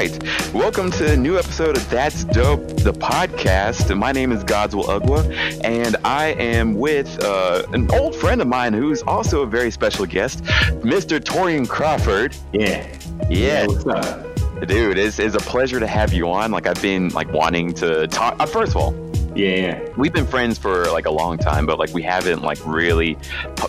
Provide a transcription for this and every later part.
right. Welcome to a new episode of That's Dope, the podcast. My name is Godswill Ugwa, and I am with uh, an old friend of mine who's also a very special guest, Mr. Torrian Crawford. Yeah. Yeah. What's up? Dude, it's, it's a pleasure to have you on. Like, I've been, like, wanting to talk. Uh, first of all, Yeah, yeah. we've been friends for, like, a long time, but, like, we haven't, like, really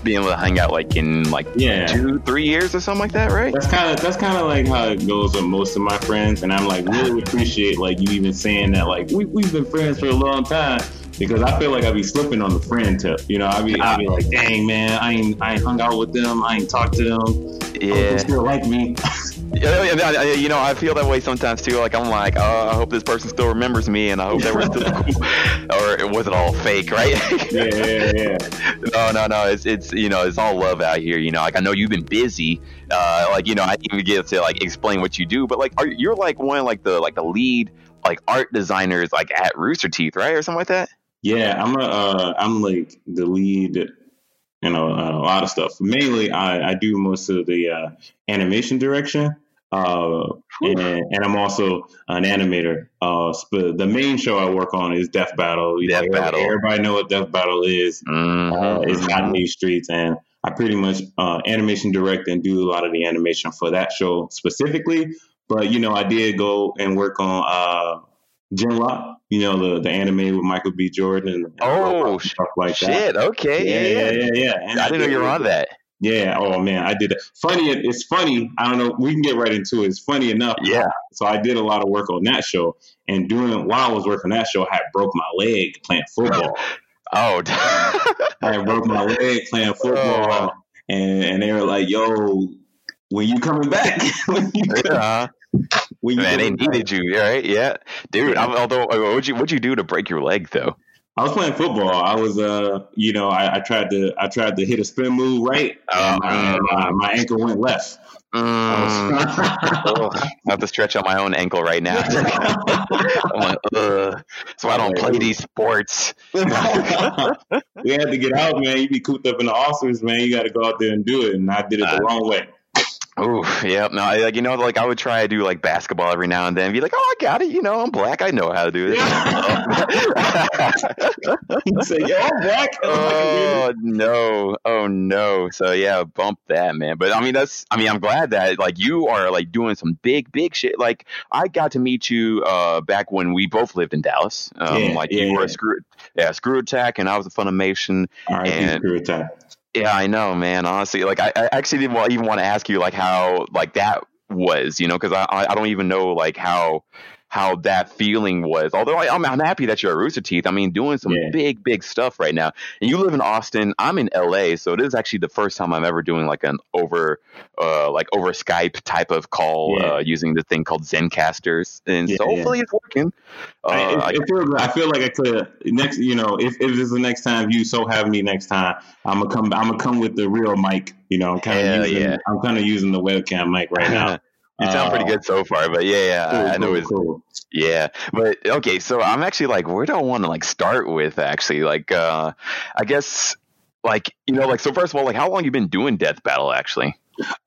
been able to hang out, like, in, like, Yeah. two, three years or something like that, right? That's kind of that's kind of like how it goes with most of my friends, and I'm like really appreciate like you even saying that like we we've been friends for a long time because I feel like I be slipping on the friend tip. You know, I be I be like, dang man, I ain't I ain't hung out with them, I ain't talked to them. yeah They Yeah. still like me. Yeah, yeah, you know, I feel that way sometimes too. Like I'm like, oh, I hope this person still remembers me, and I hope they we're still cool. Or it wasn't all fake, right? yeah, yeah, yeah. no, no, no. It's it's you know, it's all love out here. You know, like I know you've been busy. Uh, like you know, I didn't even get to like explain what you do, but like, are you're like one of like the like the lead like art designers like at Rooster Teeth, right, or something like that? Yeah, I'm a, uh, I'm like the lead, you know, uh, a lot of stuff. Mainly, I, I do most of the uh, animation direction, uh, and, and I'm also an animator. Uh, sp- the main show I work on is Death Battle. You Death know, Battle. Everybody know what Death Battle is. Uh, Mhm. it's not in these streets, and I pretty much uh, animation direct and do a lot of the animation for that show specifically. But you know, I did go and work on uh, gen:LOCK, you know, the the anime with Michael B. Jordan and Oh, and stuff like that. Shit. Okay. Yeah, Yeah, yeah. yeah. And I didn't know you were on that. Yeah. Oh man, I did it. Funny. It's funny. I don't know. We can get right into it. It's funny enough. Yeah. So I did a lot of work on that show, and doing while I was working that show, I had broke my leg playing football. Oh. I broke my leg playing football, oh. and and they were like, "Yo, when you coming back? when you coming, yeah. When Man, they coming back?" needed you, right? Yeah, dude. I'm, although, uh, what'd you what'd you do to break your leg though? I was playing football. I was, uh, you know, I, I tried to, I tried to hit a spin move right, Oh. and my, my ankle went left. Ugh, I have to stretch out my own ankle right now. I'm like, why I don't play these sports. we had to get out, man. You be cooped up in the office, man. You got to go out there and do it, and I did it the Uh, wrong way. Ooh, yeah. No, I, like you know, like I would try to do like basketball every now and then. Be like, oh, I got it. You know, I'm black. I know how to do this. Say, "Yo, I'm black." oh no oh no so yeah bump that man but i mean that's i mean i'm glad that like you are like doing some big big shit like i got to meet you uh back when we both lived in dallas um Yeah, like yeah, you were yeah. a screw yeah screw attack and i was a funimation All right, and- peace, crew time. Yeah i know man honestly like i, I actually didn't even want to ask you like how like that was you know because I I don't even know like how how that feeling was. Although I, I'm, I'm happy that you're at Rooster Teeth. I mean, doing some Yeah. big, big stuff right now. And you live in Austin. I'm in LA, so it is actually the first time I'm ever doing like an over, uh, like over Skype type of call Yeah. uh, using the thing called ZenCasters. And Yeah, so hopefully it's working. Uh, I, I- it, it feels good. I feel like I could next. You know, if, if this is the next time you so have me next time, I'm gonna come. I'm gonna come with the real mic. You know, I'm kind of using. yeah. I'm kind of using the webcam mic right now. you sound pretty Uh, good so far, but yeah, yeah, Cool, I, I know cool, it's cool. Yeah, but okay, so I'm actually like, where do I want to like start with? Actually, like, uh I guess, like, you know, like, so first of all, like, how long you been doing Death Battle? Actually,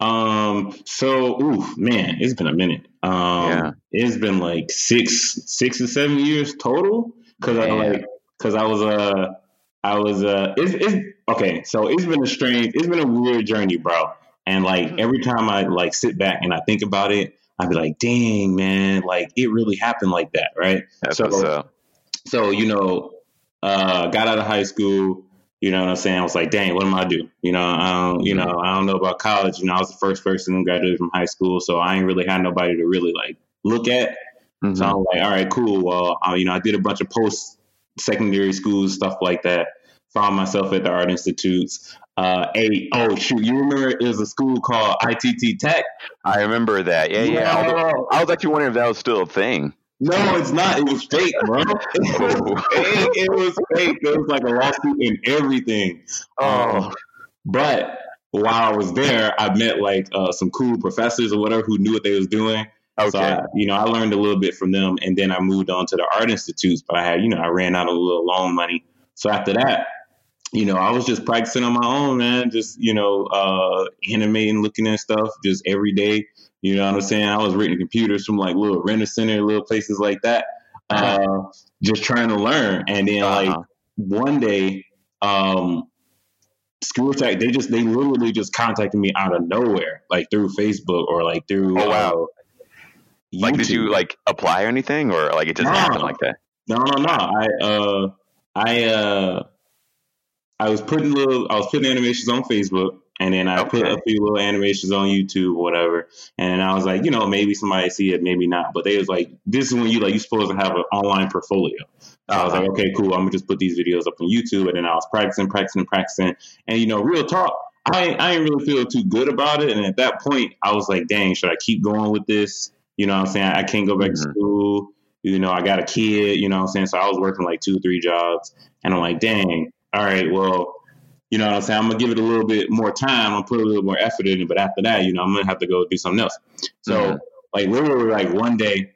Um. So, ooh, man, it's been a minute. Um. Yeah. It's been like six, six or seven years total. Because I like, because I was uh, I was uh, it's, it's okay. So it's been a strange, it's been a weird journey, bro. And like Mhm. every time I like sit back and I think about it, I'd be like, dang, man, like it really happened like that, right? that's So- what's. So, you know, uh, got out of high school, you know what I'm saying? I was like, dang, what am I gonna do? You know, I don't, you know, I don't know about college. You know, I was the first person who graduated from high school, so I ain't really had nobody to really like look at. Mhm. So I'm like, all right, cool. Well, uh, you know, I did a bunch of post secondary school stuff like that. Found myself at the art institutes. Uh, a oh shoot, you remember it was a school called ITT Tech? I remember that. Yeah, yeah. Although, I was actually wondering if that was still a thing. No, it's not. It was fake, bro. It was fake. It was fake. There was like a lawsuit and everything. Oh. Um, but while I was there, I met like uh, some cool professors or whatever who knew what they was doing. Okay. So I, you know, I learned a little bit from them, and then I moved on to the art institutes. But I had, you know, I ran out of a little loan money. So after that, you know, I was just practicing on my own, man. Just you know, uh, animating, looking at stuff, just every day. You know what I'm saying? I was renting computers from like little renter center, little places like that, uh, just trying to learn. And then uh-huh. like one day, um, Screw Attack, they just they literally just contacted me out of nowhere, like through Facebook or like through. Oh wow! Uh, like, did you like apply or anything, or like it just no. happened like that? No, no, no. I uh, I uh, I was putting little, I was putting animations on Facebook, and then I okay. put a few little animations on YouTube, whatever. And I was like, you know, maybe somebody see it, maybe not. But they was like, this is when you like you're supposed to have an online portfolio. So I was like, uh-huh. okay, cool. I'm gonna just put these videos up on YouTube, and then I was practicing, practicing, practicing. And you know, real talk, I I didn't really feel too good about it. And at that point, I was like, dang, should I keep going with this? You know what I'm saying? I can't go back mm-hmm. to school. You know, I got a kid. You know what I'm saying? So I was working like two, three jobs, and I'm like, dang, all right, well, you know what I'm saying? I'm gonna give it a little bit more time. I'm put a little more effort in it, but after that, you know, I'm gonna have to go do something else. So, mm-hmm. like literally, like one day,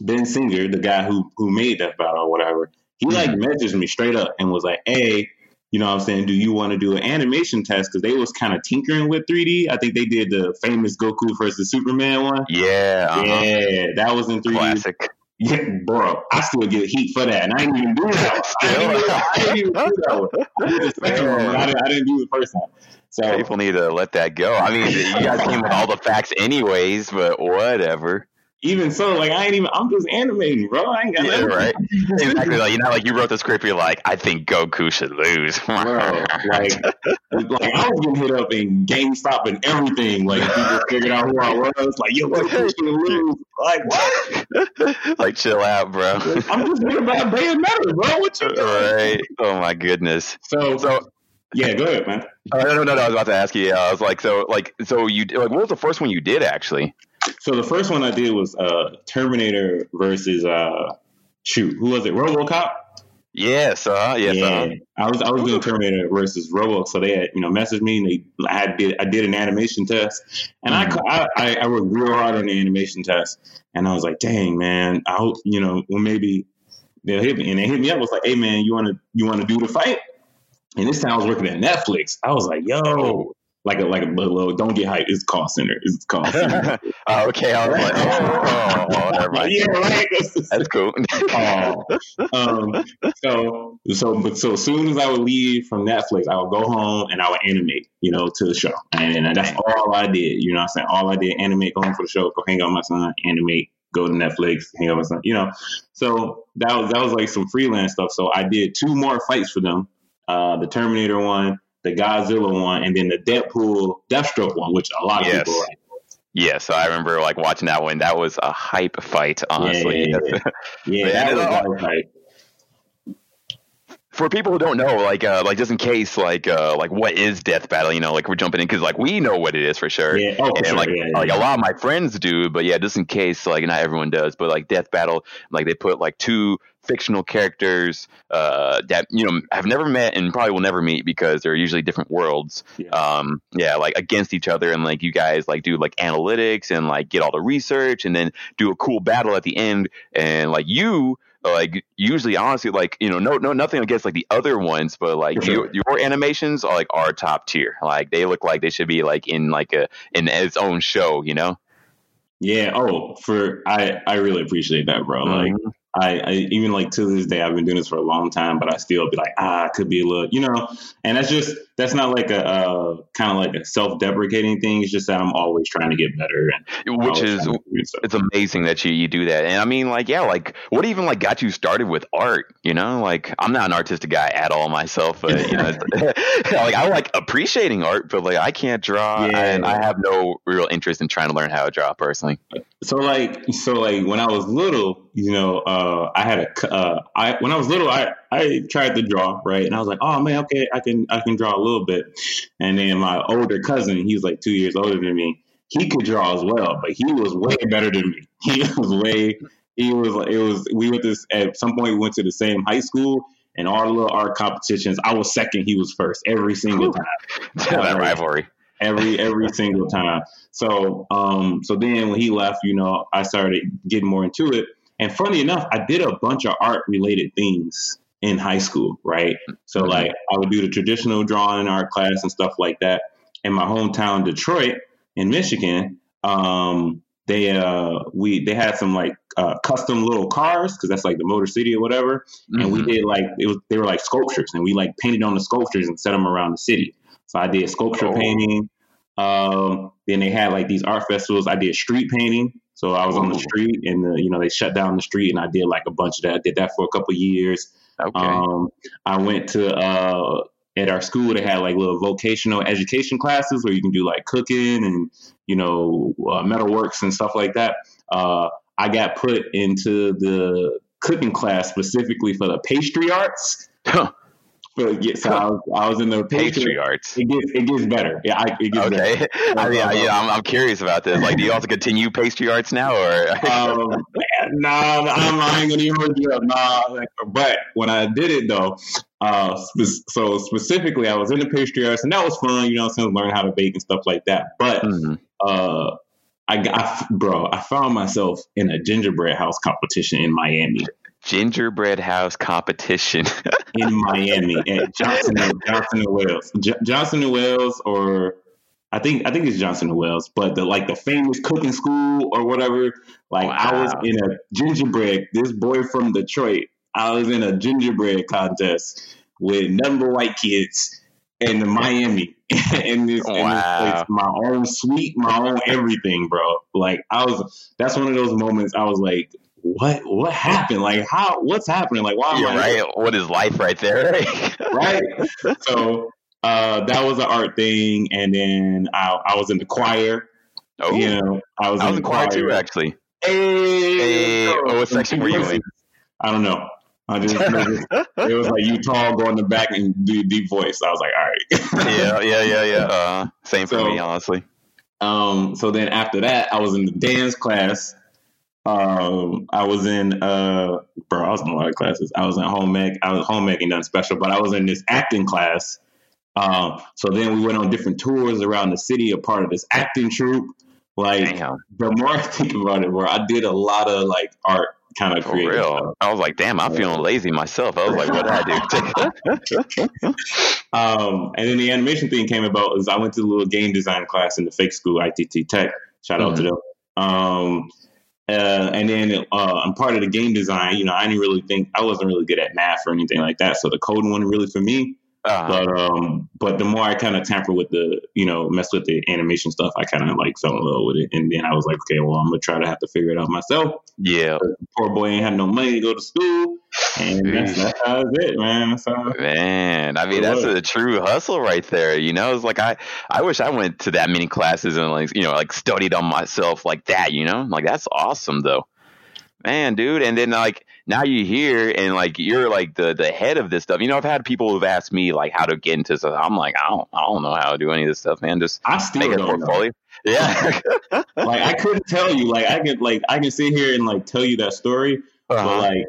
Ben Singer, the guy who who made Death Battle or whatever, he like mm-hmm. messaged me straight up and was like, "Hey, you know what I'm saying? Do you want to do an animation test? Because they was kind of tinkering with 3D. I think they did the famous Goku versus Superman one. Yeah, uh-huh. yeah, that was in 3D. Classic. Yeah, bro, I still get heat for that, and I didn't even do that. I didn't even, do that one. I did the second one. I didn't, I didn't do the first one. So people need to let that go. I mean, you guys came with all the facts, anyways, but whatever even so, like I ain't even. I'm just animating, bro. I ain't got yeah, right. exactly. Like you know, like you wrote the script. You're like, I think Goku should lose. bro, like, like I was getting hit up in GameStop and everything. Like people figured out who I was. Like yo, Goku should lose. Like what? like chill out, bro. I'm just thinking about Bayonetta, bro. What you doing? Right. Oh my goodness. So so. Yeah, go ahead, man. Uh, no, no, no, no. I was about to ask you. Yeah, I was like, so, like, so you, like, what was the first one you did actually? So the first one I did was uh, Terminator versus uh, shoot, who was it? RoboCop. Yes, uh, yes, yeah. Uh, I was I was doing Terminator versus Robo, so they had you know messaged me and they I had did I did an animation test, and mm-hmm. I, I I worked real hard on the animation test, and I was like, dang man, I hope you know well maybe they'll hit me, and they hit me up was like, hey man, you want to you want to do the fight? And this time I was working at Netflix. I was like, yo, like a like a little don't get hyped. It's call center. It's call center. oh, okay, I was like, oh, oh, never mind. yeah, right. That's cool. oh, um, so so but so as soon as I would leave from Netflix, I would go home and I would animate, you know, to the show, and, and that's all I did. You know, I'm saying all I did animate, go home for the show, go hang out with my son, animate, go to Netflix, hang out with my son. You know, so that was that was like some freelance stuff. So I did two more fights for them. Uh, the Terminator one the Godzilla one, and then the Deadpool Deathstroke one, which a lot of yes. people like. Yeah, so I remember like watching that one. That was a hype fight, honestly. Yeah, yeah, yeah. yeah that, was, that was hype for people who don't know, like, uh, like just in case, like, uh, like what is Death Battle? You know, like we're jumping in because like we know what it is for sure. Yeah, oh, and sure. like, yeah. like a lot of my friends do, but yeah, just in case, like not everyone does, but like Death Battle, like they put like two fictional characters uh, that you know have never met and probably will never meet because they're usually different worlds. Yeah. Um, yeah, like against each other, and like you guys like do like analytics and like get all the research, and then do a cool battle at the end, and like you like usually honestly like you know no no nothing against like the other ones but like sure. your, your animations are like are top tier like they look like they should be like in like a in its own show you know yeah oh for i i really appreciate that bro mm-hmm. like I, I, even like to this day I've been doing this for a long time, but I still be like, ah, could be a little, you know. And that's just that's not like a uh, kind of like a self-deprecating thing. It's just that I'm always trying to get better, and which is it's amazing that you you do that. And I mean, like, yeah, like what even like got you started with art? You know, like I'm not an artistic guy at all myself, but you know, like I like appreciating art, but like I can't draw, yeah. and I have no real interest in trying to learn how to draw personally. So like, so like when I was little, you know. Uh, I had a uh, I when I was little, I I tried to draw right, and I was like, oh man, okay, I can I can draw a little bit. And then my older cousin, he was like two years older than me. He could draw as well, but he was way better than me. He was way he was it was we went to at some point we went to the same high school and all the little art competitions. I was second, he was first every single time. that rivalry every every single time. So um so then when he left, you know, I started getting more into it. And funny enough, I did a bunch of art related things in high school, right? So mm-hmm. like I would do the traditional drawing art class and stuff like that. In my hometown, Detroit, in Michigan, um, they uh we they had some like uh, custom little cars because that's like the Motor City or whatever, mm-hmm. and we mm-hmm. did like it was they were like sculptures, and we like painted on the sculptures and set them around the city. So I did sculpture oh. painting. Um, then they had like these art festivals. I did street painting. So I was on the street, and the, you know they shut down the street, and I did like a bunch of that. I did that for a couple years. Okay. Um, I went to uh, at our school. They had like little vocational education classes where you can do like cooking and you know uh, metalworks and stuff like that. Uh, I got put into the cooking class specifically for the pastry arts. But yeah, so I was, I was in the pastry arts. It gets it gets better. Yeah, I, it gets okay. better. I mean, yeah, I'm, I'm curious about this. Like, do you also continue pastry arts now, or? um, nah, I'm, I ain't gonna even hold you up. Nah, but when I did it though, uh, so specifically, I was in the pastry arts, and that was fun. You know, since learning how to bake and stuff like that. But mm-hmm. uh, I got, bro, I found myself in a gingerbread house competition in Miami gingerbread house competition in Miami at Johnson and, Johnson and Wales. J- Johnson and Wales, or I think I think it's Johnson and Wales, but the like the famous cooking school or whatever. Like wow. I was in a gingerbread. This boy from Detroit. I was in a gingerbread contest with number white kids in the Miami in this, wow. in this place. My own suite, my own everything, bro. Like I was. That's one of those moments. I was like, what what happened? Like how what's happening? Like why You're right. What is life right there? right. So uh, that was an art thing, and then I, I was in the choir. Oh, you know, I was, I was in the choir, choir too, actually. Hey, hey. Oh, what section were you in? I don't know. I just it was like you tall, go in the back and do deep voice. I was like, all right. yeah, yeah, yeah, yeah. Uh, same for me, honestly. Um, so then after that, I was in the dance class um, I was in, uh, bro, I was in a lot of classes. I was in home ec. I was home ec and nothing special, but I was in this acting class. Um, so then we went on different tours around the city, a part of this acting troupe. Like damn. the more I think about it, bro, I did a lot of like art kind of For creative. Real. Stuff. I was like, damn, I'm feeling lazy myself. I was like, what did I do? um, and then the animation thing came about is I went to a little game design class in the fake school, ITT Tech. Shout mm-hmm. out to them. Um, uh, and then uh, I'm part of the game design. You know, I didn't really think I wasn't really good at math or anything like that, so the coding wasn't really for me. Uh-huh. But um, but the more I kind of tamper with the, you know, mess with the animation stuff, I kind of like fell in love with it. And then I was like, okay, well, I'm gonna try to have to figure it out myself. Yeah. Poor boy ain't had no money to go to school, and that's, that's how it's it, man. That's how man, I mean, that's was. a true hustle right there. You know, it's like I, I wish I went to that many classes and like, you know, like studied on myself like that. You know, like that's awesome though man, dude. And then like now you hear and like you're like the the head of this stuff. You know, I've had people who've asked me like how to get into stuff. I'm like, I don't I don't know how to do any of this stuff, man. Just I still make a portfolio. Know. Yeah. like I couldn't tell you. Like I could like I can sit here and like tell you that story, uh-huh. but like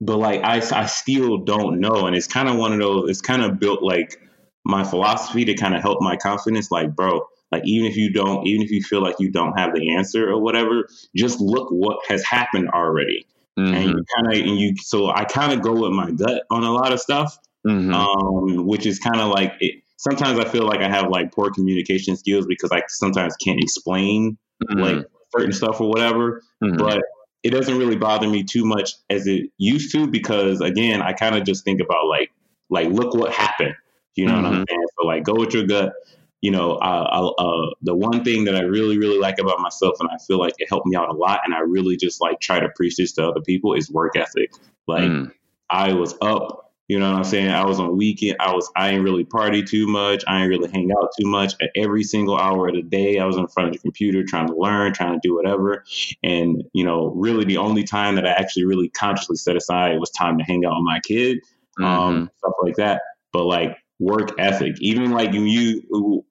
but like I I still don't know. And it's kind of one of those. It's kind of built like my philosophy to kind of help my confidence. Like, bro, like even if you don't, even if you feel like you don't have the answer or whatever, just look what has happened already. Mm-hmm. And you kind of and you so I kind of go with my gut on a lot of stuff, mm-hmm. um, which is kind of like it. Sometimes I feel like I have like poor communication skills because I sometimes can't explain mm-hmm. like certain stuff or whatever. Mm-hmm. But it doesn't really bother me too much as it used to because again, I kind of just think about like like look what happened. You know what I'm mm-hmm. saying? So like go with your gut you know, uh, uh, the one thing that I really, really like about myself, and I feel like it helped me out a lot, and I really just like try to preach this to other people is work ethic. Like mm. I was up, you know what I'm saying? I was on weekend. I was, I ain't really party too much. I ain't really hang out too much. At every single hour of the day, I was in front of the computer trying to learn, trying to do whatever. And you know, really, the only time that I actually really consciously set aside was time to hang out with my kid, mm-hmm. um, stuff like that. But like work ethic. Even like when you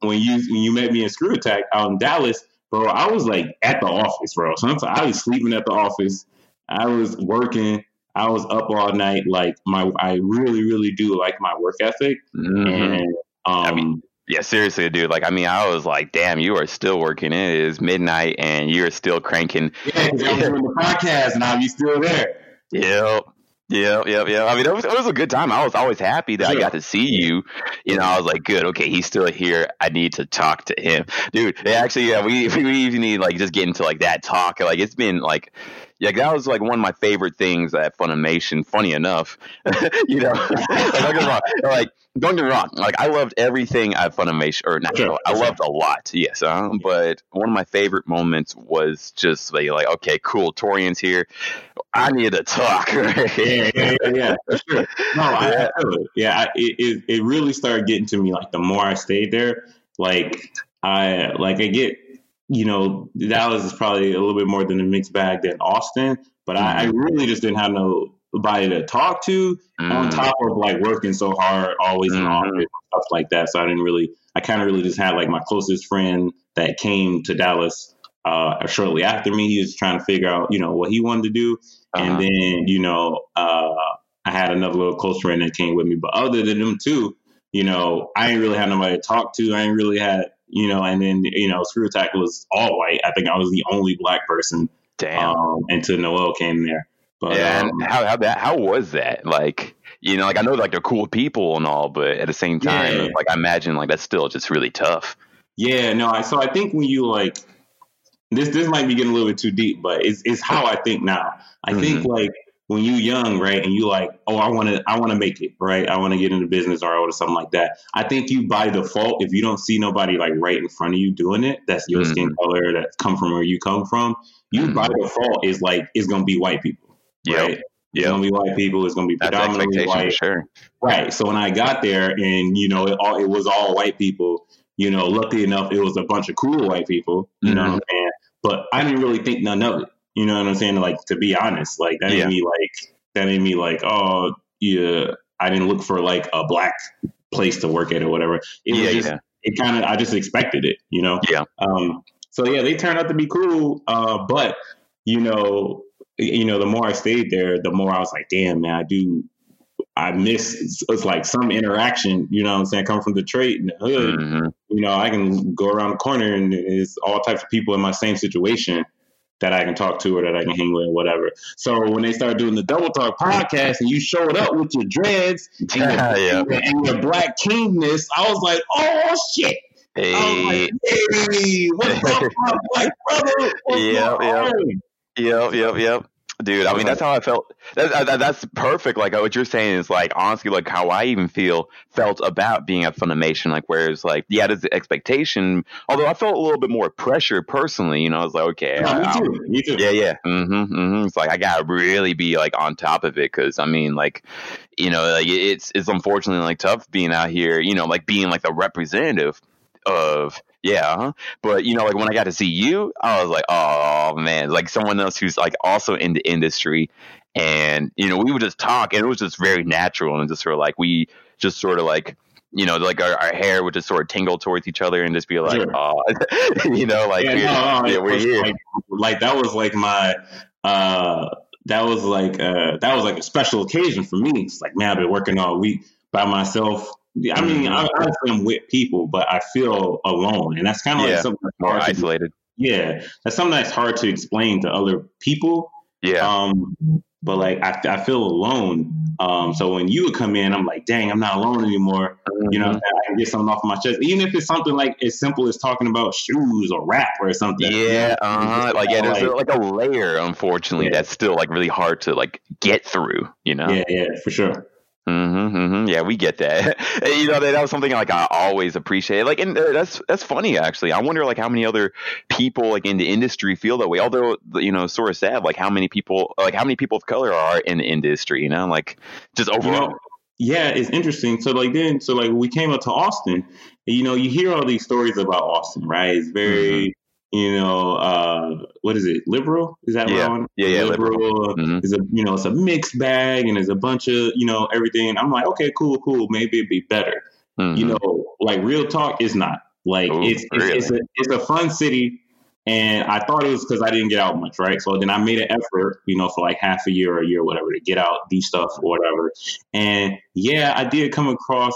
when you when you met me in Screw Attack out in Dallas, bro, I was like at the office, bro. Sometimes I was sleeping at the office. I was working. I was up all night. Like my, I really, really do like my work ethic. Mm-hmm. And um, I mean, yeah, seriously, dude. Like, I mean, I was like, damn, you are still working. It is midnight, and you're still cranking. Yeah, because I'm doing the podcast, and I'll be still there. Yep. Yeah, yeah, yeah. I mean, it was, it was a good time. I was always happy that sure. I got to see you. You know, I was like, good, okay, he's still here. I need to talk to him, dude. Actually, yeah, we we even need like just get into like that talk. Like it's been like yeah, that was like one of my favorite things at Funimation. Funny enough, you know, like, don't get wrong. Like, don't get wrong. Like, I loved everything at Funimation, or not. Sure, I loved a lot. Yes, uh, but one of my favorite moments was just like, like okay, cool. Torrian's here. I need to talk. yeah, yeah, yeah, sure. No, I yeah I, it it really started getting to me. Like the more I stayed there, like I like I get you know, Dallas is probably a little bit more than a mixed bag than Austin, but mm-hmm. I, I, mm-hmm. really just didn't have nobody to talk to mm-hmm. on top of like working so hard, always mm-hmm. in office and stuff like that. So I didn't really, I kind of really just had like my closest friend that came to Dallas uh, shortly after me. He was trying to figure out, you know, what he wanted to do. Uh-huh. And then, you know, uh, I had another little close friend that came with me. But other than them two, you know, I ain't really had nobody to talk to. I ain't really had you know, and then you know, Screw Attack was all white. I think I was the only black person. Damn. Um, until Noel came there. But yeah, um, how how that how was that? Like, you know, like I know like they're cool people and all, but at the same time, yeah. like I imagine like that's still just really tough. Yeah, no, I so I think when you like this this might be getting a little bit too deep, but it's it's how I think now. I mm-hmm. think like when you young, right, and you like, oh, I want to, I want to make it, right? I want to get into business or, or something like that. I think you by default, if you don't see nobody like right in front of you doing it, that's your mm-hmm. skin color, that come from where you come from, you mm-hmm. by default is like, it's gonna be white people, right? Yep. It's gonna be white people. It's gonna be predominantly white, sure. Right. So when I got there, and you know, it all it was all white people. You know, lucky enough, it was a bunch of cool white people. You mm-hmm. know what I'm saying? But I didn't really think none of it. You know what I'm saying? Like to be honest, like that yeah. made me like that made me like, oh yeah, I didn't look for like a black place to work at or whatever. It yeah, was just yeah. it kind of I just expected it, you know. Yeah. Um. So yeah, they turned out to be cool. Uh, but you know, you know, the more I stayed there, the more I was like, damn, man, I do. I miss it's like some interaction, you know what I'm saying, coming from Detroit in the hood. Mm-hmm. You know, I can go around the corner and it's all types of people in my same situation that I can talk to or that I can hang with or whatever. So when they started doing the Double Talk podcast and you showed up with your dreads and your, yeah. and your black kingness, I was like, oh shit. Hey, like, hey what's up, my black brother? What's yep, yep. Yep, yep, yep dude. I mean, that's how I felt. That, that, that's perfect. Like what you're saying is like honestly, like how I even feel felt about being at Funimation. Like whereas like yeah, there's the expectation. Although I felt a little bit more pressure personally. You know, I was like, okay, no, me too. Me too. Yeah, yeah. Mm-hmm, mm-hmm. It's like I gotta really be like on top of it because I mean, like you know, like it's it's unfortunately like tough being out here. You know, like being like the representative of yeah but you know like when i got to see you i was like oh man. Like someone else who's like also in the industry. And you know we would just talk and it was just very natural and just sort of like we just sort of like you know like our, our hair would just sort of tingle towards each other and just be like sure. oh you know like yeah, no, no, yeah, we're here. Like, like that was like my uh that was like uh that was like a special occasion for me. It's like man i've been working all week by myself I mean, I, I am with people, but I feel alone, and that's kind of yeah, like something more isolated. To, yeah, that's something that's hard to explain to other people. Yeah. Um, but like I, I feel alone. Um, so when you would come in, I'm like, dang, I'm not alone anymore. Mm-hmm. You know, mm-hmm. I can get something off my chest, even if it's something like as simple as talking about shoes or rap or something. Yeah, uh-huh. like yeah, there's like, like, a layer, unfortunately, yeah. that's still like really hard to like get through. You know? Yeah, yeah, for sure. Mm-hmm, mm-hmm. Yeah, we get that. you know, that, was something like I always appreciate. Like, and uh, that's that's funny actually. I wonder like how many other people like in the industry feel that way. Although you know, sort of sad. Like how many people, like how many people of color are in the industry? You know, like just overall. You know, yeah, it's interesting. So like then, so like we came up to Austin. You know, you hear all these stories about Austin, right? It's very mm-hmm you know, uh, what is it? Liberal? Is that yeah. wrong? Yeah, yeah, liberal. liberal. Mm-hmm. Is a you know, it's a mixed bag, and there's a bunch of you know everything. I'm like, okay, cool, cool. Maybe it'd be better. Mm-hmm. You know, like real talk is not like Ooh, it's it's, really? it's, a it's a fun city. And I thought it was because I didn't get out much, right? So then I made an effort, you know, for like half a year or a year, or whatever, to get out, do stuff or whatever. And yeah, I did come across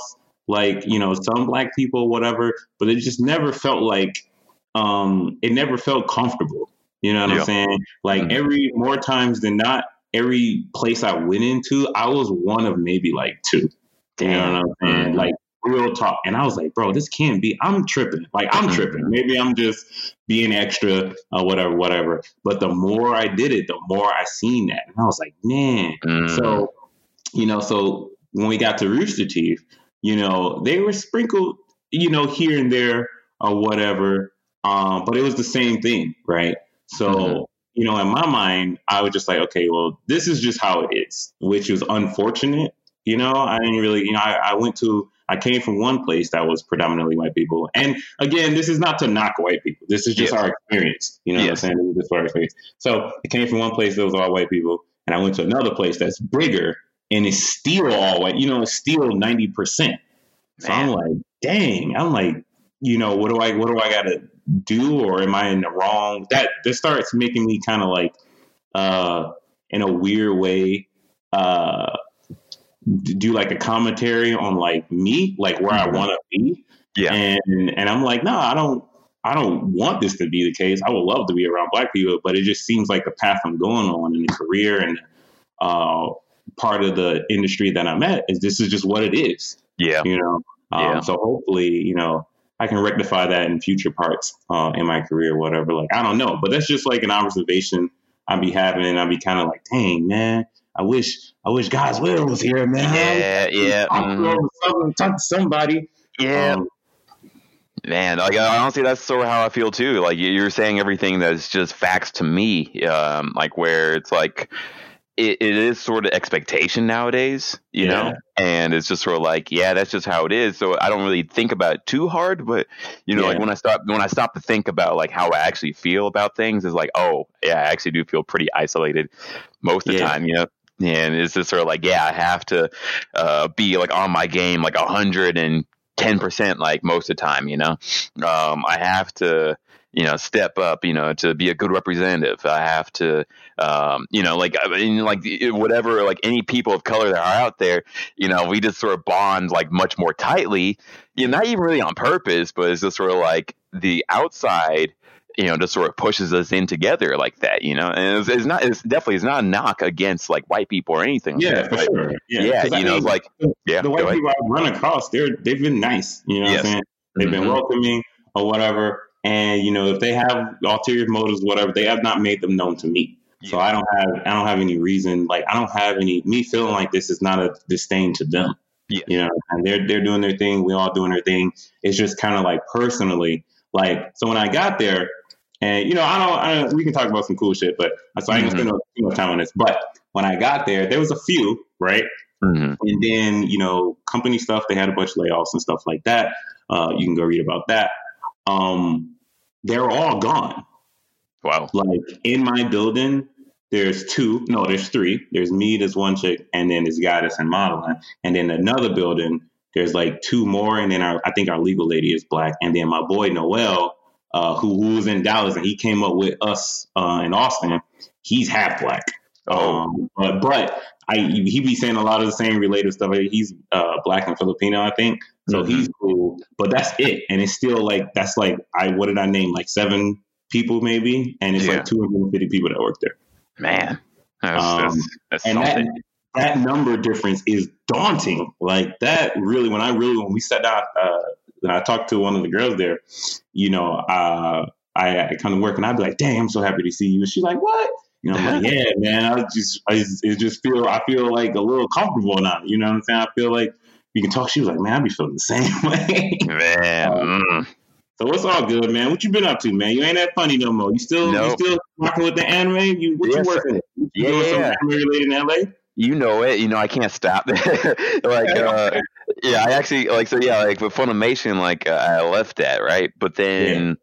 like, you know, some black people, whatever, but it just never felt like um, it never felt comfortable. You know what I'm saying? Like mm-hmm. every more times than not, every place I went into, I was one of maybe like two. You know what I'm saying? Mm. Like real talk. And I was like, bro, this can't be. I'm tripping. Like I'm Mm-hmm. tripping. Maybe I'm just being extra or whatever, whatever. But the more I did it, the more I seen that, and I was like, man. Mm. So, you know, so when we got to Rooster Teeth, you know, they were sprinkled, you know, here and there or whatever. Um, but it was the same thing, right? So, Mhm. you know, in my mind, I was just like, okay, well, this is just how it is, which was unfortunate. You know, I didn't really, you know, I, I went to, I came from one place that was predominantly white people. And again, this is not to knock white people. This is just our experience. You know what I'm saying? This is just our experience. So I came from one place that was all white people, and I went to another place that's bigger and it's still all white. You know, it's still 90%. So I'm like, dang, I'm like, you know, what do I, what do I got to do? Or am I in the wrong? That, this starts making me kind of like, uh, in a weird way, uh, do like a commentary on like me, like where I Mhm. want to be. Yeah. And, and I'm like, no, I don't, I don't want this to be the case. I would love to be around black people, but it just seems like the path I'm going on in the career and, uh, part of the industry that I'm at is this is just what it is Yeah. you know. Um, Yeah. So hopefully, you know, I can rectify that in future parts uh, in my career, whatever. Like I don't know, but that's just like an observation I'd be having, and I'd be kind of like, dang man, I wish I wish Godswill was here, man. Yeah. Yeah. Talk, to, mhm. something- talk to somebody. Yeah. Um, Man, like honestly, that's sort of how I feel too. Like you- you're saying everything that's just facts to me. Um, like where it's like it, it is sort of expectation nowadays, you Yeah. know, and it's just sort of like, yeah, that's just how it is. So I don't really think about it too hard, but you know, like when I stop when I stop to think about like how I actually feel about things, is like, oh, yeah, I actually do feel pretty isolated most of the Yeah. time, you know. And it's just sort of like, yeah, I have to uh, be like on my game, like a hundred and ten percent, like most of the time, you know. Um, I have to, you know, step up, you know, to be a good representative. I have to, um, you know, like I mean, like whatever, like any people of color that are out there, you know, we just sort of bond like much more tightly. You know, not even really on purpose, but it's just sort of like the outside you know, just sort of pushes us in together like that, you know. And it's, it's not, it's definitely, it's not a knock against like white people or anything. yeah, that, for but- sure. Yeah, Yeah, 'Cause I you know, mean, like, yeah, the white people I've run across, they're they've been nice. You know Yes. what I'm saying? They've been Mhm. welcoming or whatever. And you know, if they have ulterior motives, whatever, they have not made them known to me. So I don't have I don't have any reason like I don't have any me feeling like this is not a disdain to them. Yeah. You know, and they're they're doing their thing, we all doing our thing. It's just kind of like personally, like so when I got there, and you know, I don't, I don't we can talk about some cool shit, but so I ain't gonna spend no- too much time on this. But when I got there, there was a few, right? Mhm. And then, you know, company stuff, they had a bunch of layoffs and stuff like that. Uh, you can go read about that. Um, they're all gone. Wow. Like in my building, there's two, no, there's three. There's me, there's one chick, and then this guy that's in modeling. And then another building, there's like two more, and then our, I think our legal lady is black. And then my boy Noel, uh, who, who was in Dallas and he came up with us uh, in Austin, he's half black. Oh. Um, but but I he be saying a lot of the same related stuff. He's uh, black and Filipino, I think. So Mhm. he's cool. But that's it. And it's still like that's like I what did I name like seven people maybe, and it's Yeah. like 250 people that work there. Man. That's, Um, that's, that's And that that number difference is daunting. Like that really when I really when we sat down uh and I talked to one of the girls there, you know, uh I, I kind of work and I'd be like, "Damn, I'm so happy to see you. And she's like, what? You know, I'm like, yeah, man. I just, I just, it just feel, I feel like a little comfortable now. You know what I'm saying? I feel like we can talk. She was like, man, I be feeling the same way. Man. mm. so it's all good, man. What you been up to, man? You ain't that funny no more. You still, you still rocking with the anime? You, what Yes, you working? You Yeah, doing some yeah. anime related in LA? you know it. You know I can't stop. like, uh, yeah, I actually like so. Yeah, like with Funimation, like uh, I left that right, but then.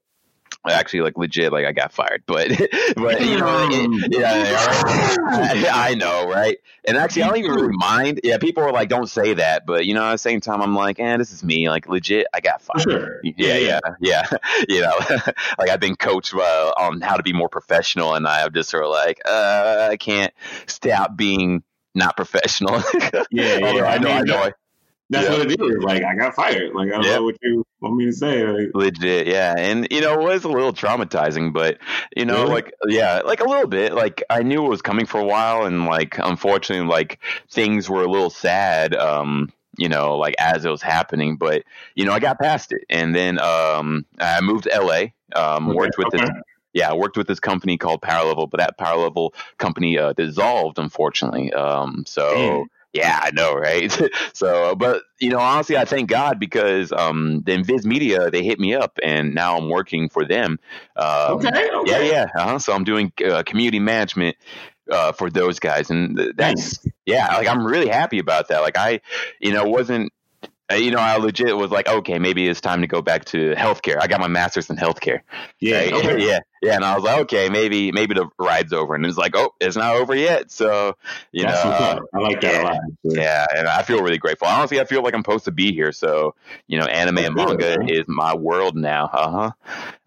Actually like legit like I got fired, but but you know it- yeah, yeah. I, know right, and actually I don't even really mind. Yeah, people are like don't say that, but you know at the same time I'm like, eh, this is me. Like legit, I got fired. sure. Yeah, yeah, yeah. You know, like I've been coached uh, on how to be more professional, and I'm just sort of like, uh, I can't stop being not professional. Yeah, yeah. I know, I know. I, that's yeah. what it is. Like I got fired. Like I don't know what you want me to say. Like, Legit, yeah. And you know, it was a little traumatizing, but you know, really? like yeah, like a little bit. Like I knew it was coming for a while, and like unfortunately, like things were a little sad. Um, you know, like as it was happening, but you know, I got past it, and then um, I moved to LA. Um, okay. worked with okay. this yeah, I worked with this company called Power Level, but that Power Level company uh, dissolved, unfortunately. Um, so. Damn. Yeah, I know, right? so, but you know, honestly, I thank God because um, the Invis Media they hit me up, and now I'm working for them. Um, okay, okay, Yeah, yeah. Uh-huh. So I'm doing uh, community management uh, for those guys, and that's nice. yeah. Like I'm really happy about that. Like I, you know, wasn't you know, I legit was like, okay, maybe it's time to go back to healthcare. I got my master's in healthcare. Yeah, right? okay. yeah, yeah. And I was like, okay, maybe, maybe the ride's over. And it's like, oh, it's not over yet. So, you That's know, uh, I like that yeah, a lot. Yeah, and I feel really grateful. Honestly, I feel like I'm supposed to be here. So, you know, anime That's and manga good, is my world now. Uh huh.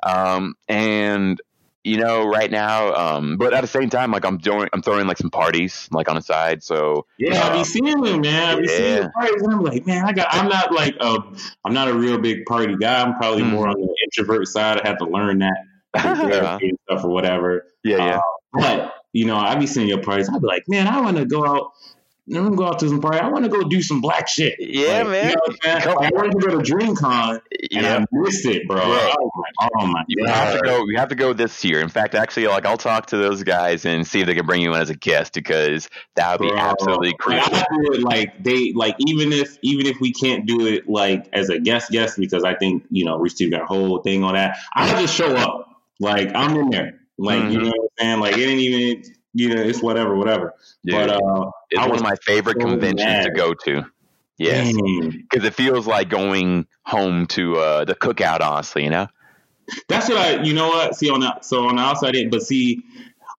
Um, and you know, right now. Um, but at the same time, like I'm doing, I'm throwing like some parties like on the side. So yeah, um, I be seeing them, man. I be yeah. seeing the parties, and I'm like, man, I got. I'm not like a, I'm not a real big party guy. I'm probably mm. more on the introvert side. I have to learn that and stuff or whatever. Yeah, yeah. Uh, but you know, I be seeing your parties. I'd be like, man, I want to go out I'm gonna go out to some party. I want to go do some black shit. Yeah, like, man. You know I wanted to go to DreamCon and yeah. I missed it, bro. bro. Oh my, oh my you God. have to go. You have to go this year. In fact, actually, like I'll talk to those guys and see if they can bring you in as a guest because that would be absolutely crazy. Like, I do it like they like even if even if we can't do it like as a guest guest because I think you know Rich got a whole thing on that. I just show up like I'm in there. Like mm-hmm. you know what I'm saying? Like it ain't even you know, it's whatever, whatever. Yeah. But uh, it's one of my favorite so conventions mad. to go to. Yeah, because it feels like going home to uh, the cookout. Honestly, you know. That's what I. You know what? See on the so on the outside, but see,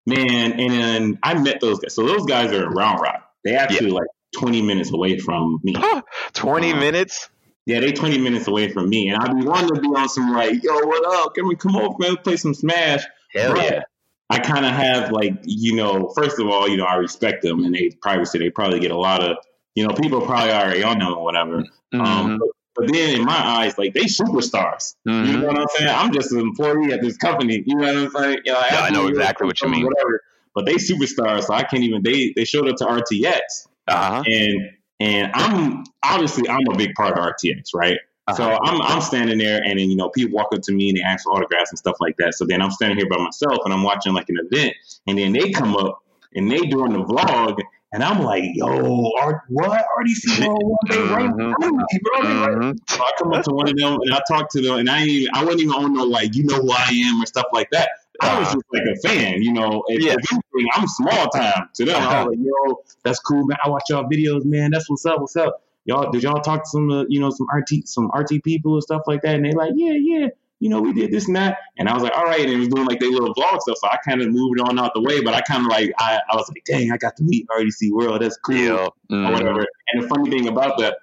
man, and then I met those guys. So those guys are in Round Rock. They actually yeah. like twenty minutes away from me. twenty um, minutes. Yeah, they 20 minutes away from me. And I'd be wanting to be on some like, yo, what up? Can we come over, man, play some Smash? Hell but yeah. I kind of have like, you know, first of all, you know, I respect them and they privacy. They probably get a lot of, you know, people probably already on them or whatever. Mm-hmm. Um, but, but, then in my eyes, like they superstars. Mm-hmm. You know what I'm saying? I'm just an employee at this company. You know what I'm saying? You know, yeah, I know exactly what you mean. Whatever. But they superstars, so I can't even. They they showed up to RTX, uh-huh. and and I'm obviously I'm a big part of RTX, right? Uh-huh. So I'm I'm standing there, and then you know people walk up to me and they ask for autographs and stuff like that. So then I'm standing here by myself, and I'm watching like an event, and then they come up and they doing the vlog, and I'm like, yo, Art, what RDC bro? They right mm-hmm. So I come up to one of them and I talk to them, and I ain't, I wasn't even on no like you know who I am or stuff like that. I was uh-huh. just like a fan, you know. And yeah. I'm small time to them. I was like, yo, that's cool, man. I watch y'all videos, man. That's what's up. What's up? Y'all did y'all talk to some uh, you know some RT some RT people and stuff like that? And they like, yeah, yeah, you know, we did this and that. And I was like, all right, and it was doing like their little vlog stuff. So I kind of moved on out the way, but I kind of like I, I was like, dang, I got to meet RDC World. That's cool. Yeah. Mm-hmm. Or whatever. And the funny thing about that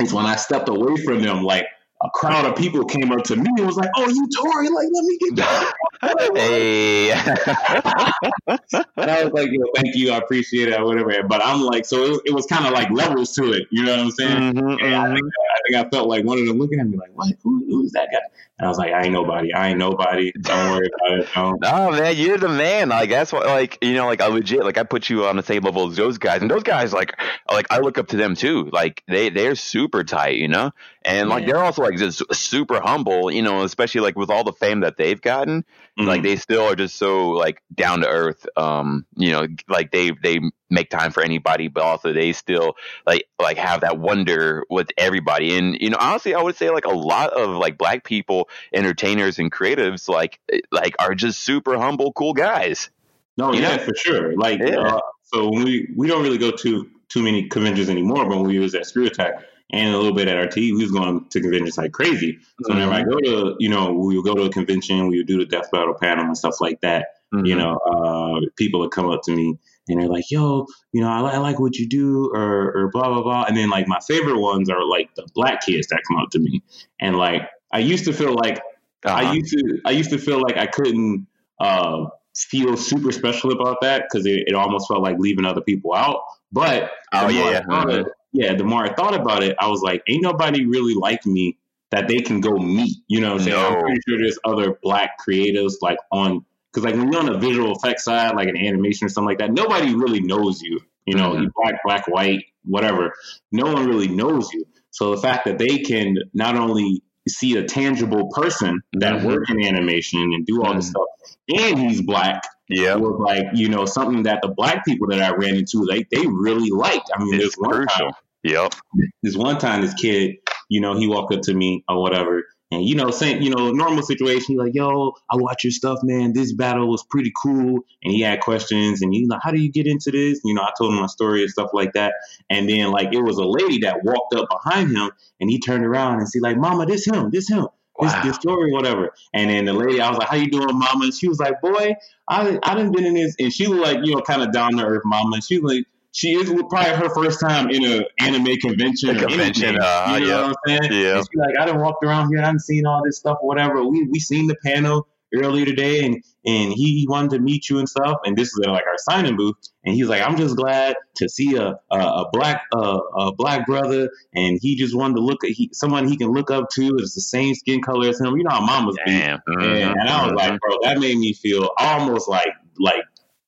is when I stepped away from them, like a crowd of people came up to me and was like, "Oh, you Tori? Like, let me get you." hey. and I was like, "Yo, thank you, I appreciate it, whatever." But I'm like, so it, it was kind of like levels to it, you know what I'm saying? Mm-hmm, and I think, I think I felt like one of them looking at me like, "What? Who, who's that guy?" And I was like, I ain't nobody. I ain't nobody. Don't worry about it. Don't. No, man, you're the man. Like that's what, like you know, like I legit, like I put you on the same level as those guys, and those guys, like, like I look up to them too. Like they, they're super tight, you know, and like they're also like just super humble, you know, especially like with all the fame that they've gotten. Mm-hmm. Like they still are just so like down to earth. Um, you know, like they they make time for anybody, but also they still like like have that wonder with everybody. And you know, honestly, I would say like a lot of like black people entertainers and creatives like like are just super humble, cool guys. No, yeah, know? for sure. Like, yeah. uh, so we we don't really go to too many conventions anymore. But when we was at Screw Attack and a little bit at RT, we was going to conventions like crazy. So mm-hmm. whenever I go to, you know, we would go to a convention, we would do the Death Battle panel and stuff like that. Mm-hmm. You know, uh, people would come up to me and they're like, "Yo, you know, I, I, like what you do," or, or blah blah blah. And then like my favorite ones are like the black kids that come up to me, and like I used to feel like uh-huh. I used to I used to feel like I couldn't uh, feel super special about that because it, it, almost felt like leaving other people out. But oh yeah, yeah. It, yeah, the more I thought about it, I was like, ain't nobody really like me that they can go meet. You know what I'm saying? No. I'm pretty sure there's other black creatives like on because like when you're on the visual effects side, like an animation or something like that, nobody really knows you. You know, Mhm. you black, black, white, whatever. No one really knows you. So the fact that they can not only see a tangible person that Mhm. work in animation and do all this Mhm. stuff, and he's black, Yeah. was like you know something that the black people that I ran into like they really liked. I mean, It's there's one time crucial. Yep. this one time this kid, you know, he walked up to me or whatever, and you know, saying, you know, normal situation, he like, yo, I watch your stuff, man. This battle was pretty cool. And he had questions and he's like, How do you get into this? You know, I told him my story and stuff like that. And then like it was a lady that walked up behind him and he turned around and see like, Mama, this him, this him. This, Wow. this story, whatever. And then the lady, I was like, "How you doing, Mama?" And she was like, "Boy, I I done been in this." And she was like, you know, kind of down to earth, Mama. And she was like, she is probably her first time in a anime convention. A convention, uh, you know yeah. what I'm saying? Yeah. And she like, I didn't walked around here, I done seen all this stuff, or whatever. We we seen the panel earlier today, and and he wanted to meet you and stuff. And this is like our signing booth, and he's like, I'm just glad to see a a, a black uh, a black brother, and he just wanted to look at he, someone he can look up to. It's the same skin color as him. You know how mamas be. Damn. And, Mhm. and I was like, bro, that made me feel almost like like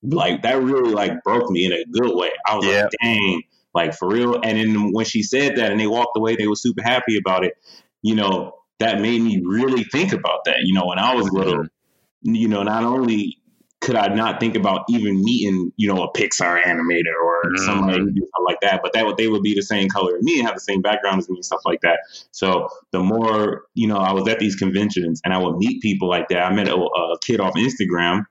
like that really like broke me in a good way. I was Yeah. like, dang, like for real. And then when she said that and they walked away, they were super happy about it. You know, that made me really think about that. You know, when I was little, you know, not only could I not think about even meeting, you know, a Pixar animator or Mhm. somebody who do something like that, but that would they would be the same color as me and have the same background as me and stuff like that. So the more, you know, I was at these conventions and I would meet people like that. I met a, a kid off Instagram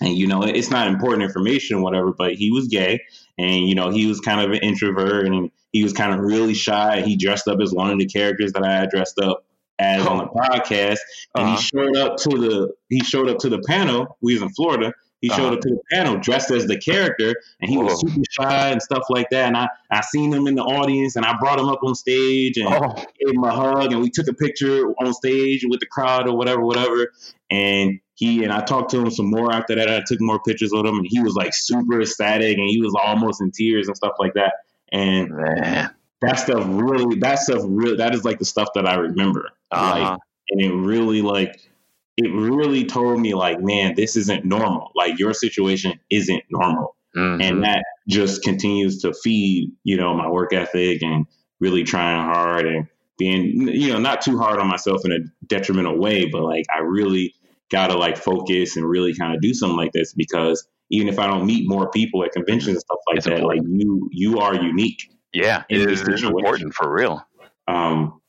and you know it's not important information or whatever but he was gay. And you know he was kind of an introvert and he was kind of really shy. He dressed up as one of the characters that i had dressed up as on the podcast. And Uh-huh. he showed up to the he showed up to the panel. We was in florida. He showed Uh-huh. up to the panel dressed as the character and he was super shy and stuff like that. And i i seen him in the audience and i brought him up on stage and Oh, gave him a hug and we took a picture on stage with the crowd or whatever, whatever. And he and I talked to him some more after that. I took more pictures with him and he was like super ecstatic and he was almost in tears and stuff like that. And man. that stuff really that stuff really that is like the stuff that I remember. Like Uh-huh. and it really like it really told me like, man, this isn't normal. Like your situation isn't normal Mhm. and that just continues to feed you know my work ethic and really trying hard and being you know not too hard on myself in a detrimental way but like i really gotta like focus and really kind of do something like this because even if i don't meet more people at conventions and stuff like It's that like you you are unique yeah, it is important for real. um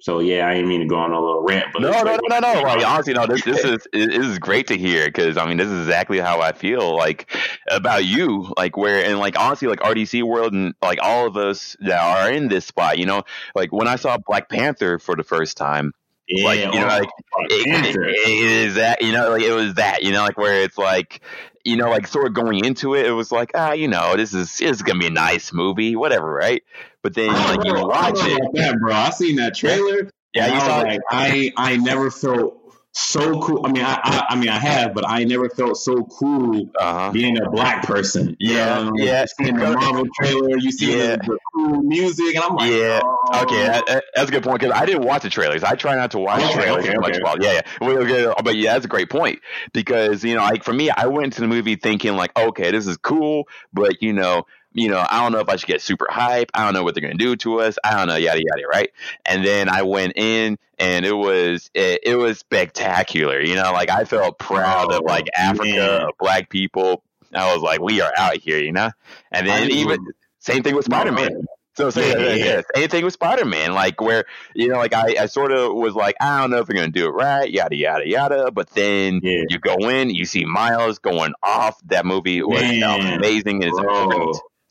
so yeah i didn't mean to go on a little rant but No, no, like- no, no, no. Like honestly, no. This, this is it- this is great to hear because I mean, this is exactly how I feel like about you. Like where and like honestly, like RDC world and like all of us that are in this spot. You know, like when I saw Black Panther for the first time, yeah like, you know, oh, like, it, it- it is that you know, like it was that you know, like where it's like. You know, like sort of going into it, it was like, ah, you know, this is this is gonna be a nice movie, whatever, right? But then, like, you watch it, that, bro. I seen that trailer. yeah, you I saw like, I I never felt so cool. I mean, I, I I mean, I have, but I never felt so cool uh huh, being a black person. You Yeah, know, yeah. Seeing the Marvel trailer, you see Yeah. the, the cool music, and I'm like, Yeah. oh. Okay, that, that- that's a good point because I didn't watch the trailers. I try not to watch Okay, trailers okay, much. okay. About, yeah, yeah. Well, okay, But yeah, that's a great point because you know, like for me, I went to the movie thinking like, okay, this is cool, but you know, you know, I don't know if I should get super hype. I don't know what they're gonna do to us. I don't know, yada yada, right? And then I went in, and it was it, it was spectacular. You know, like I felt proud of Oh, like Africa, man. of black people. I was like, we are out here, you know. And then didn't even same thing with Spider Man. So, so Yeah, yeah, yeah. Same thing with Spider Man, like where you know, like I, I sort of was like, I don't know if they're gonna do it right, yada yada yada. But then Yeah. you go in, you see Miles going off. That movie was Man, amazing in its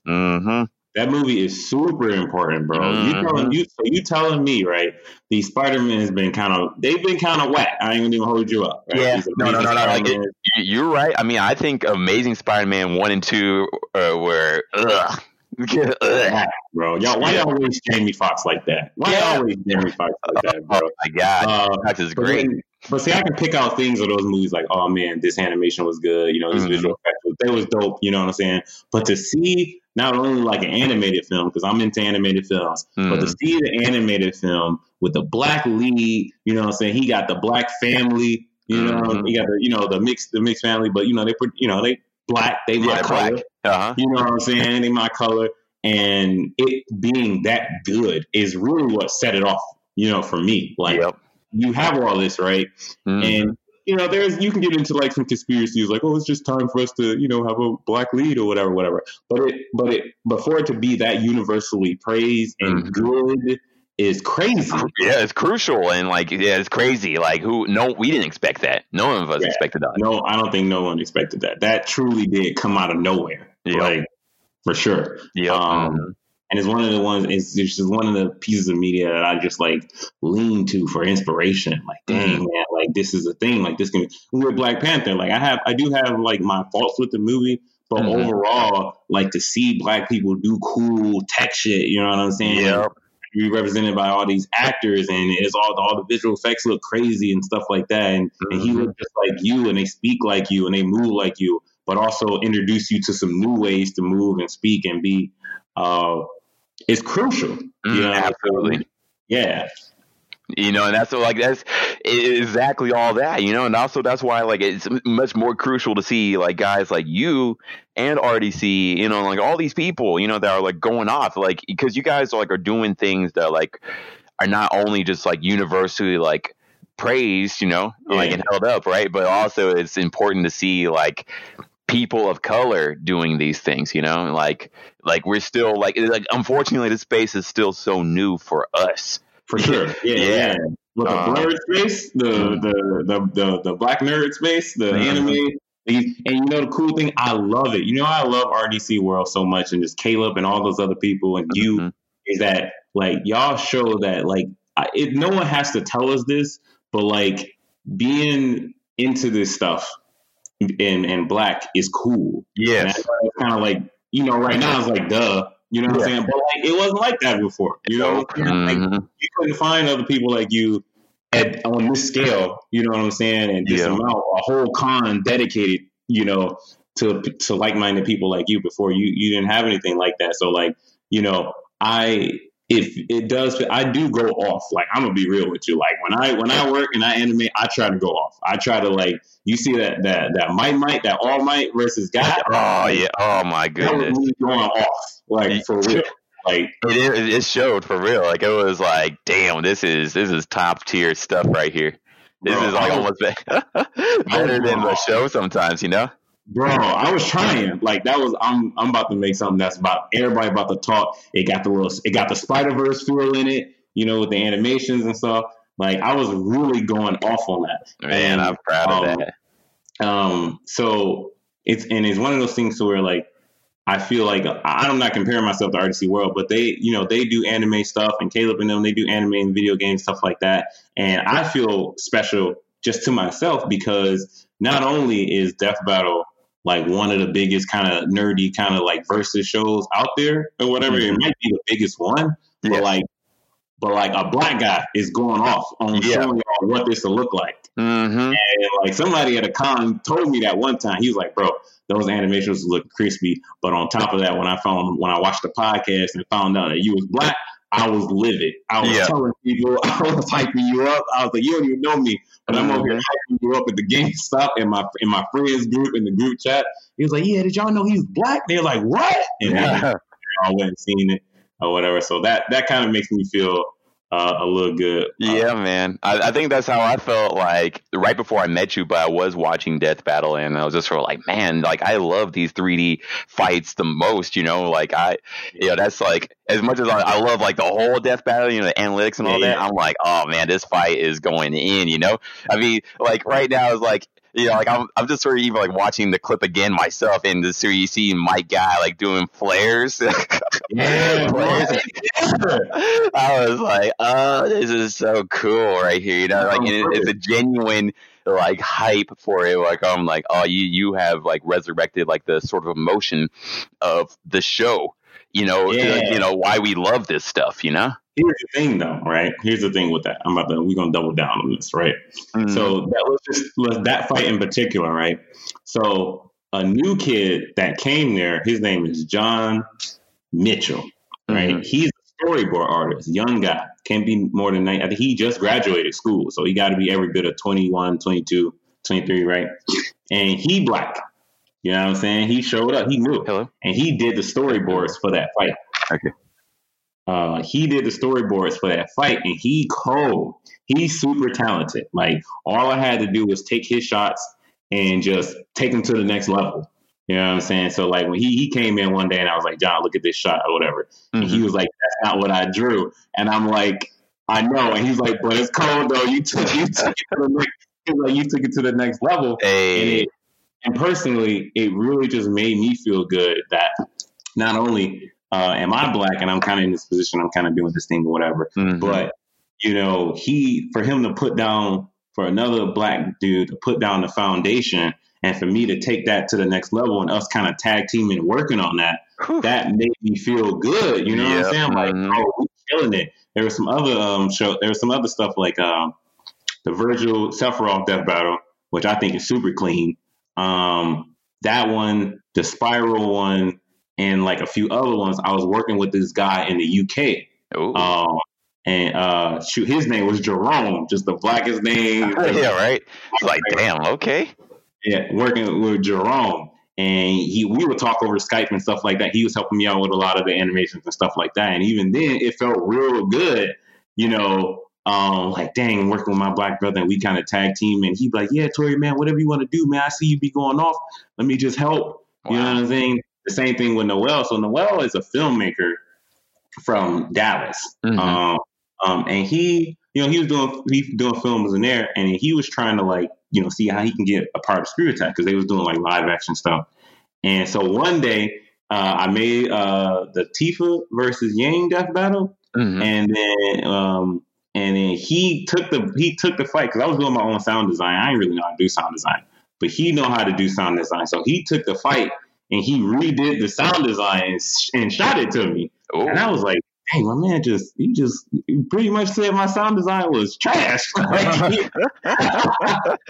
Mm-hmm. that movie is super important, bro. You Mhm. telling you so you telling me right? The Spider Man has been kind of they've been kind of whack. I ain't gonna even hold you up. Right? Yeah. No, no, no, no, like, Spider-Man- You're right. I mean, I think Amazing Spider Man one and two uh, were ugh. Ugh. whack, bro. Y'all, why Yeah. y'all always Jamie Foxx like that? Why Yeah. y'all always Jamie Foxx like that, bro? Oh my god, Uh, that is But great. then, but see, I can pick out things of those movies like, oh man, this animation was good. You know, this mm-hmm. visual effects, they was dope. You know what I'm saying? But to see not only like an animated film because I'm into animated films, mm-hmm. but to mm. see the animated film with the black lead, you know what I'm saying? He got the black family. You know, mm-hmm. he got the you know the mixed the mixed family, but you know they put you know they black, they my yeah, color. Uh-huh. You know what I'm saying? They my color, and it being that good is really what set it off. You know, for me, like yep. You have all this right, mm-hmm. and you know, there's you can get into like some conspiracies, like oh, it's just time for us to you know have a black lead or whatever, whatever. But it, but it, but for it to be that universally praised and mm-hmm. good is crazy. Yeah, it's crucial and like yeah, it's crazy. Like who? No, we didn't expect that. No one of us yeah. expected that. No, I don't think no one expected that. That truly did come out of nowhere. Yeah, like for sure. Yeah. Um, mm-hmm. And it's one of the ones. It's, it's just one of the pieces of media that I just like lean to for inspiration. Like, dang mm-hmm. man, like this is a thing. Like this can be with Black Panther. Like I have, I do have like my faults with the movie, but mm-hmm. overall, like to see black people do cool tech shit. You know what I'm saying? Yeah be represented by all these actors and it's all all the visual effects look crazy and stuff like that and, mm-hmm. and he mm-hmm. looks just like you and they speak like you and they move like you but also introduce you to some new ways to move and speak and be uh is crucial mm, know? absolutely yeah you know and that's like that's exactly all that you know and also that's why like it's much more crucial to see like guys like you and rdc you know like all these people you know that are like going off like because you guys are like are doing things that like are not only just like universally like praised you know yeah. like and held up right but also it's important to see like people of color doing these things you know like like we're still like like unfortunately the space is still so new for us for sure. Yeah, yeah. yeah. With the uh, blurred space, the, mm-hmm. the, the the the black nerd space, the mm-hmm. anime. And you know the cool thing, I love it. You know I love RDC World so much, and just Caleb and all those other people, and you mm-hmm. is that like y'all show that like it, no one has to tell us this, but like being into this stuff and and black is cool. Yeah, it's kind of like you know right now it's like duh, you know what yeah. I'm saying? But like, it wasn't like that before. You know, mm-hmm. like, you couldn't find other people like you at on this scale. You know what I'm saying? And just yeah. amount a whole con dedicated, you know, to to like minded people like you before. You you didn't have anything like that. So like, you know, I if it does i do go off. Like i'm gonna be real with you. Like when i when i work and i animate i try to go off. I try to like you see that that that might might that all might versus god. Oh yeah. Oh my goodness. going off like for real. Like it, it showed for real. Like it was like damn this is this is top tier stuff right here. This bro, is like almost better than the show sometimes you know Bro, I was trying. Like that was I'm I'm about to make something that's about everybody about to talk. It got the little it got the Spider Verse feel in it, you know, with the animations and stuff. Like I was really going off on that. Man, and, I'm proud um, of that. Um, so it's and it's one of those things to where like I feel like I'm not comparing myself to RDC World, but they, you know, they do anime stuff, and Caleb and them, they do anime and video games stuff like that. And I feel special just to myself because not only is Death Battle like one of the biggest kind of nerdy kind of like versus shows out there or whatever. Mm-hmm. It might be the biggest one, yeah. but like, but like a black guy is going off on yeah. showing y'all what this will look like. Mm-hmm. And like somebody at a con told me that one time. He was like, "Bro, those animations look crispy." But on top of that, when I found when I watched the podcast and found out that you was black, I was livid. I was yeah. telling people, I was hyping you up. I was like, you don't even know me, but I'm over here mm-hmm. hyping you up at the GameStop in my in my friends group in the group chat. He was like, yeah, did y'all know he was black? They're like, what? And yeah. I went and seen it or whatever. So that that kind of makes me feel uh, a little good. Yeah, uh, man. I, I, think that's how I felt like right before I met you, but I was watching Death Battle and I was just sort of like, man, like I love these 3D fights the most, you know, like I, you know, that's like, as much as I, I love like the whole Death Battle, you know, the analytics and all yeah, that, yeah. I'm like, oh man, this fight is going in, you know? I mean, like right now is like, you know, like I'm, I'm just sort of even like watching the clip again myself, and the series you see my Guy like doing flares. yeah, flares. I was like, oh, this is so cool right here. You know, like it, it's a genuine like hype for it. Like I'm like, oh, you you have like resurrected like the sort of emotion of the show. You know, yeah. you know why we love this stuff. You know. Here's the thing, though, right? Here's the thing with that. I'm about to we're gonna double down on this, right? Mm-hmm. So that was just let's, that fight in particular, right? So a new kid that came there, his name is John Mitchell, right? Mm-hmm. He's a storyboard artist, young guy, can't be more than nine. I think he just graduated school, so he got to be every bit of 21, 22, 23, right? And he black. You know what I'm saying? He showed up. He knew. Hello. And he did the storyboards for that fight. Okay. Uh, he did the storyboards for that fight, and he cold. He's super talented. Like all I had to do was take his shots and just take him to the next level. You know what I'm saying? So like when he he came in one day and I was like, John, look at this shot or whatever. Mm-hmm. And he mm-hmm. was like, That's not what I drew. And I'm like, I know. And he's like, But it's cold though. You took you took it to the next like you took it to the next level. Hey. And, it, and personally, it really just made me feel good that not only uh, am I black and I'm kind of in this position, I'm kind of doing this thing or whatever, mm-hmm. but you know, he for him to put down for another black dude to put down the foundation and for me to take that to the next level and us kind of tag teaming and working on that, Whew. that made me feel good. You know yep. what I'm saying? Like, mm-hmm. oh, we killing it. There was some other um show. There was some other stuff like um the Vergil Sephiroth death battle, which I think is super clean. Um, that one, the Spiral one, and like a few other ones. I was working with this guy in the UK. Um, and uh, shoot, his name was Jerome, just the blackest name. yeah, right. Like, damn, okay. Yeah, working with Jerome, and he we would talk over Skype and stuff like that. He was helping me out with a lot of the animations and stuff like that. And even then, it felt real good, you know. Um, like dang, working with my black brother, and we kind of tag team, and he'd be like, "Yeah, Tori, man, whatever you want to do, man. I see you be going off. Let me just help." Wow. You know what I'm saying? The same thing with Noel. So Noel is a filmmaker from Dallas. Mm-hmm. Um, um, and he, you know, he was doing he doing films in there, and he was trying to like, you know, see how he can get a part of Screw Attack because they was doing like live action stuff. And so one day, uh, I made uh, the Tifa versus Yang death battle, mm-hmm. and then um, and then he took the he took the fight because I was doing my own sound design. I didn't really know how to do sound design, but he know how to do sound design. So he took the fight and he redid the sound design and, shot it to me. Ooh. And I was like, hey, my man just he just he pretty much said my sound design was trash. like, you know,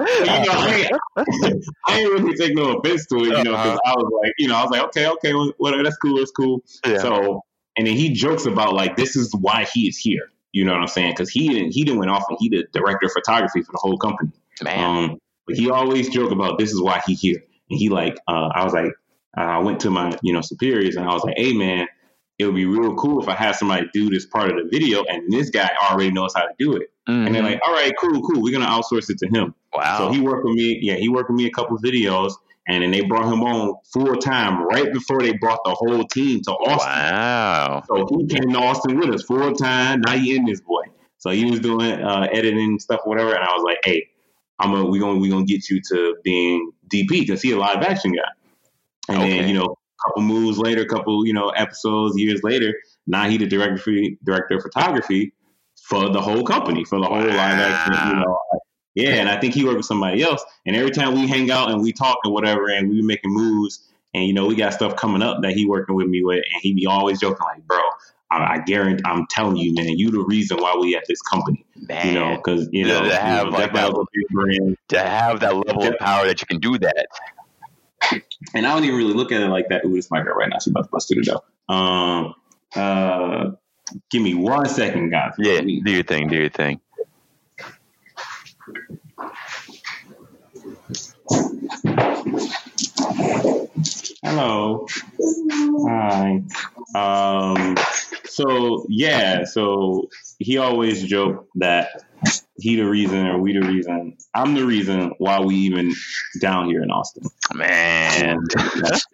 I, I ain't really take no offense to it, you know, because uh-huh. I was like, you know, I was like, okay, okay, whatever, that's cool, that's cool. Yeah. So, and then he jokes about like this is why he is here. You know what I'm saying? Because he didn't he didn't went off and he the director of photography for the whole company. Man. Um, but he always joke about this is why he here. And he like, uh, I was like, I went to my you know superiors and I was like, hey man, it would be real cool if I had somebody do this part of the video and this guy already knows how to do it. Mm-hmm. And they're like, all right, cool, cool. We're gonna outsource it to him. Wow. So he worked with me. Yeah, he worked with me a couple videos, and then they brought him on full time right before they brought the whole team to Austin. Wow. So he came to Austin with us full time. Now he in this boy. So he was doing uh, editing stuff, whatever. And I was like, hey, I'm gonna we gonna we gonna get you to being DP because he a live action guy. And okay. then you know a couple moves later, a couple you know episodes, years later, now he the director director of photography for the whole company for the whole wow. live action. You know, yeah, and I think he worked with somebody else. And every time we hang out and we talk and whatever, and we making moves, and you know, we got stuff coming up that he working with me with, and he be always joking like, "Bro, I, I guarantee, I'm telling you, man, you the reason why we at this company." Man, you know, because you know, to have you know, like that, to have that level of power that you can do that. And I don't even really look at it like that. Ooh, this my girl right now. She's about to bust through the door. Um, uh, give me one second, guys. Yeah, do your thing. Do your thing. Hello. Hi. Um, so yeah, so he always joked that he the reason or we the reason. I'm the reason why we even down here in Austin. Man, that's,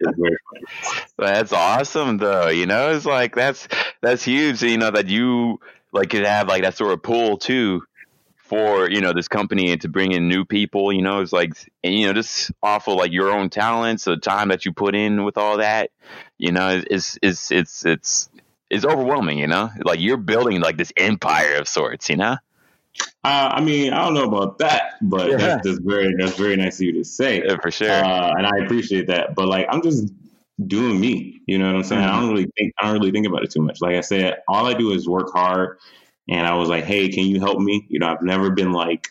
that's awesome though. You know, it's like that's that's huge. You know that you like could have like that sort of pull too for you know this company and to bring in new people. You know, it's like and you know just off of like your own talents, the time that you put in with all that. You know, it's it's it's it's it's overwhelming. You know, like you're building like this empire of sorts. You know. Uh, I mean, I don't know about that, but yeah. that's just very that's very nice of you to say yeah, for sure, uh, and I appreciate that. But like, I'm just doing me. You know what I'm saying? Mm-hmm. I don't really think I don't really think about it too much. Like I said, all I do is work hard. And I was like, hey, can you help me? You know, I've never been like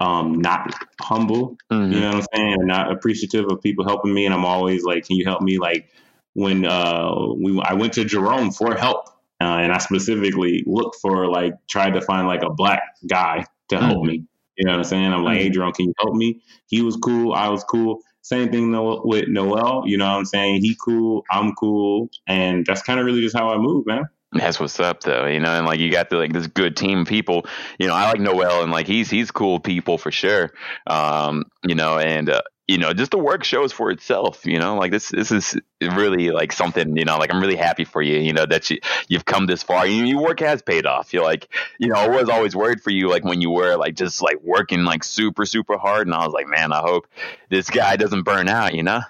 um, not humble. Mm-hmm. You know what I'm saying? Not appreciative of people helping me. And I'm always like, can you help me? Like when uh, we I went to Jerome for help. Uh, and I specifically looked for like tried to find like a black guy to help mm-hmm. me. You know what I'm saying? I'm like, hey, mm-hmm. Can you help me? He was cool. I was cool. Same thing with Noel. You know what I'm saying? He cool. I'm cool. And that's kind of really just how I move, man. That's what's up, though. You know, and like you got the like this good team of people. You know, I like Noel, and like he's he's cool people for sure. Um, you know, and uh, you know, just the work shows for itself. You know, like this this is really like something. You know, like I'm really happy for you. You know that you you've come this far. You, your work has paid off. You're like, you know, I was always worried for you, like when you were like just like working like super super hard, and I was like, man, I hope this guy doesn't burn out. You know.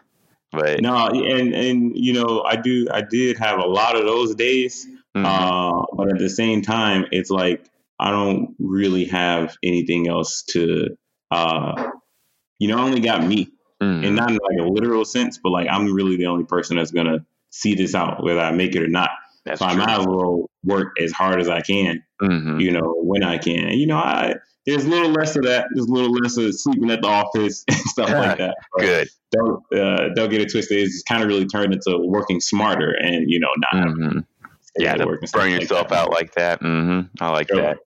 But no, and and you know, I do I did have a lot of those days Mm-hmm. Uh, but at the same time, it's like I don't really have anything else to, uh, you know, I only got me, mm-hmm. and not in like a literal sense, but like I'm really the only person that's gonna see this out, whether I make it or not. That's so true. I might as well work as hard as I can, mm-hmm. you know, when I can. You know, I there's a little less of that. There's a little less of sleeping at the office and stuff like that. But Good. Don't uh, don't get it twisted. It's kind of really turned into working smarter and you know not mm-hmm yeah, to burn yourself like out like that. Mm-hmm. I like sure. that.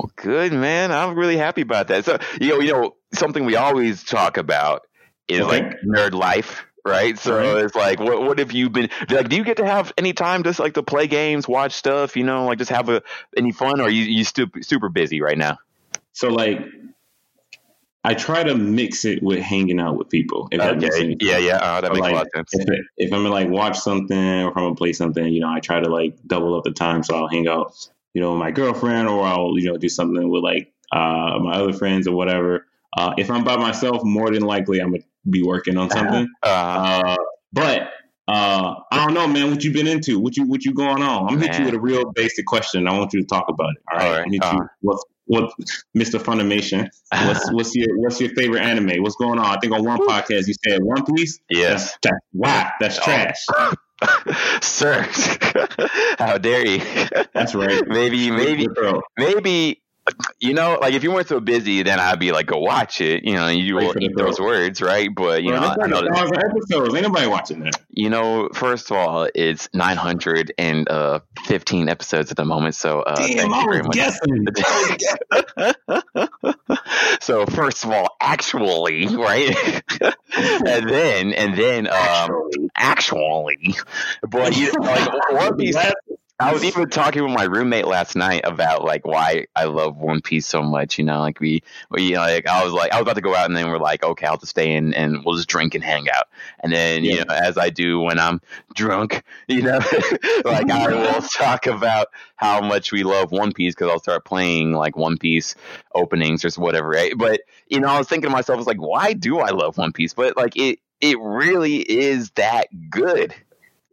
Well, good man. I'm really happy about that. So you know, you know, something we always talk about is okay. like nerd life, right? So right. it's like, what what have you been like? Do you get to have any time just like to play games, watch stuff? You know, like just have a any fun, or are you you super super busy right now? So like I try to mix it with hanging out with people. If that makes sense. Yeah, yeah, uh, that makes like, a lot of sense. If, if, I'm gonna like watch something or if I'm gonna play something, you know, I try to like double up the time. So I'll hang out, you know, my girlfriend, or I'll you know do something with like uh, my other friends or whatever. Uh, if I'm by myself, more than likely I'm gonna be working on something. Uh-huh. Uh, but uh, I don't know, man. What you been into? What you what you going on? I'm gonna hit you with a real basic question. I want you to talk about it. All right. All right. Uh-huh. You, what's what Mr. Funimation? What's what's your what's your favorite anime? What's going on? I think on one podcast you said One Piece. Yes. That's, wow, that's oh. trash. Sir, how dare you? That's right. maybe, maybe, maybe you know, like if you weren't so busy, then I'd be like, go watch it. You know, you will eat those words, right? But you well, know, I know thousand episodes. Ain't nobody watching that. You know, first of all, it's nine hundred and uh, fifteen episodes at the moment. So uh, Damn, thank you very much. so first of all, actually, right, and then and then um, actually, but you like One Piece. I was even talking with my roommate last night about like why I love One Piece so much. You know, like we, we you know, like I was like I was about to go out, and then we're like, okay, I'll just stay in and we'll just drink and hang out. And then yeah. you know, as I do when I'm drunk, you know, like I will talk about how much we love One Piece because I'll start playing like One Piece openings or whatever. Right? But you know, I was thinking to myself, I was like, why do I love One Piece? But like it, it really is that good.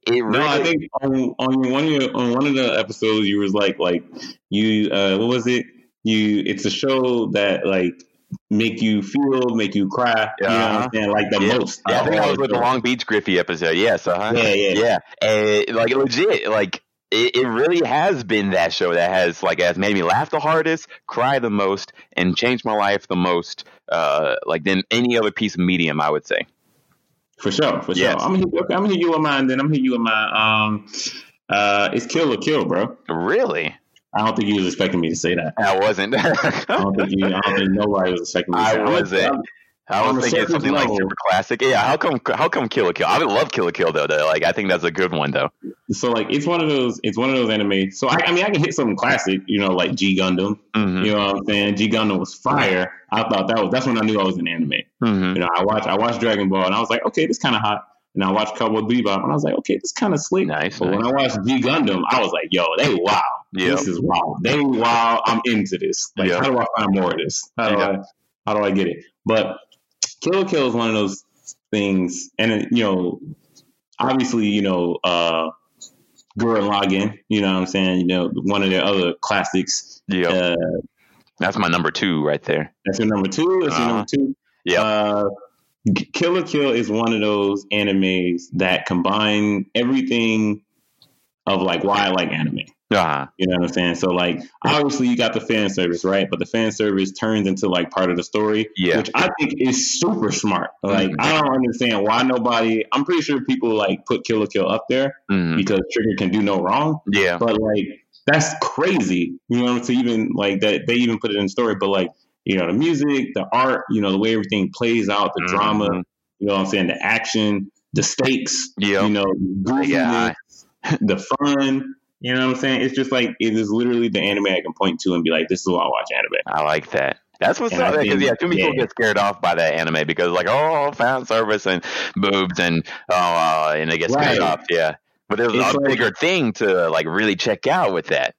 It really, no, I think on, on one of your, on one of the episodes you was like like you uh what was it? You it's a show that like make you feel, make you cry. You know what I'm saying? Like the yeah. most. Yeah, I think that was with the Long Beach Griffey episode. Yes, uh-huh. Yeah, yeah, yeah. And like legit, like it, it really has been that show that has like has made me laugh the hardest, cry the most, and changed my life the most. Uh, like than any other piece of medium, I would say. For sure, for yes. sure. I'm gonna I'm gonna hit you with mine. Then I'm gonna hit you with my um. Uh, it's Kill la Kill, bro. Really? I don't think you was expecting me to say that. I wasn't. I don't think you. I don't think nobody was expecting me. To I wasn't. I was thinking something like super classic. Yeah, how come? How come Kill la Kill? I would love Kill la Kill though. though. Like I think that's a good one though. So like it's one of those. It's one of those anime. So I, I mean I can hit something classic. You know, like G Gundam. Mm-hmm. You know what I'm saying? G Gundam was fire. I thought that was that's when I knew I was in anime. Mm-hmm. You know, I watched I watched Dragon Ball and I was like, okay, this kind of hot. And I watched Cowboy Bebop and I was like, okay, this kind of slick. Nice. But nice. when I watched G Gundam, I was like, yo, they wow. Yep. This is wow. They wow. I'm into this. Like, yep. how do I find more of this? How do yep. I how do I get it? But Kill Kill is one of those things, and you know, obviously, you know, uh, Gurren Lagann. You know what I'm saying? You know, one of their other classics. Yeah. Uh, that's my number two right there. That's your number two. That's uh, your number two. Yeah. Uh, Kill la Kill is one of those animes that combine everything of like why I like anime. Uh-huh. You know what I'm saying? So like obviously you got the fan service, right? But the fan service turns into like part of the story, Yeah. which I think is super smart. Like Mhm. I don't understand why nobody. I'm pretty sure people like put Kill la Kill up there Mhm. because Trigger can do no wrong, Yeah. but like that's crazy. You know, to even like that they even put it in the story, but like you know the music, the art, you know the way everything plays out, the drama. Mhm. You know what I'm saying? The action, the stakes. Yeah. You know, Yeah. the fun. You know what I'm saying? It's just like it is literally the anime I can point to and be like, "This is why I watch anime." I like that. That's what's And up. Because yeah, too many people get scared off by that anime because like, oh, fan service and boobs and oh, uh, and they get scared Right. off. Yeah, but there's It's a like- bigger thing to like really check out with that.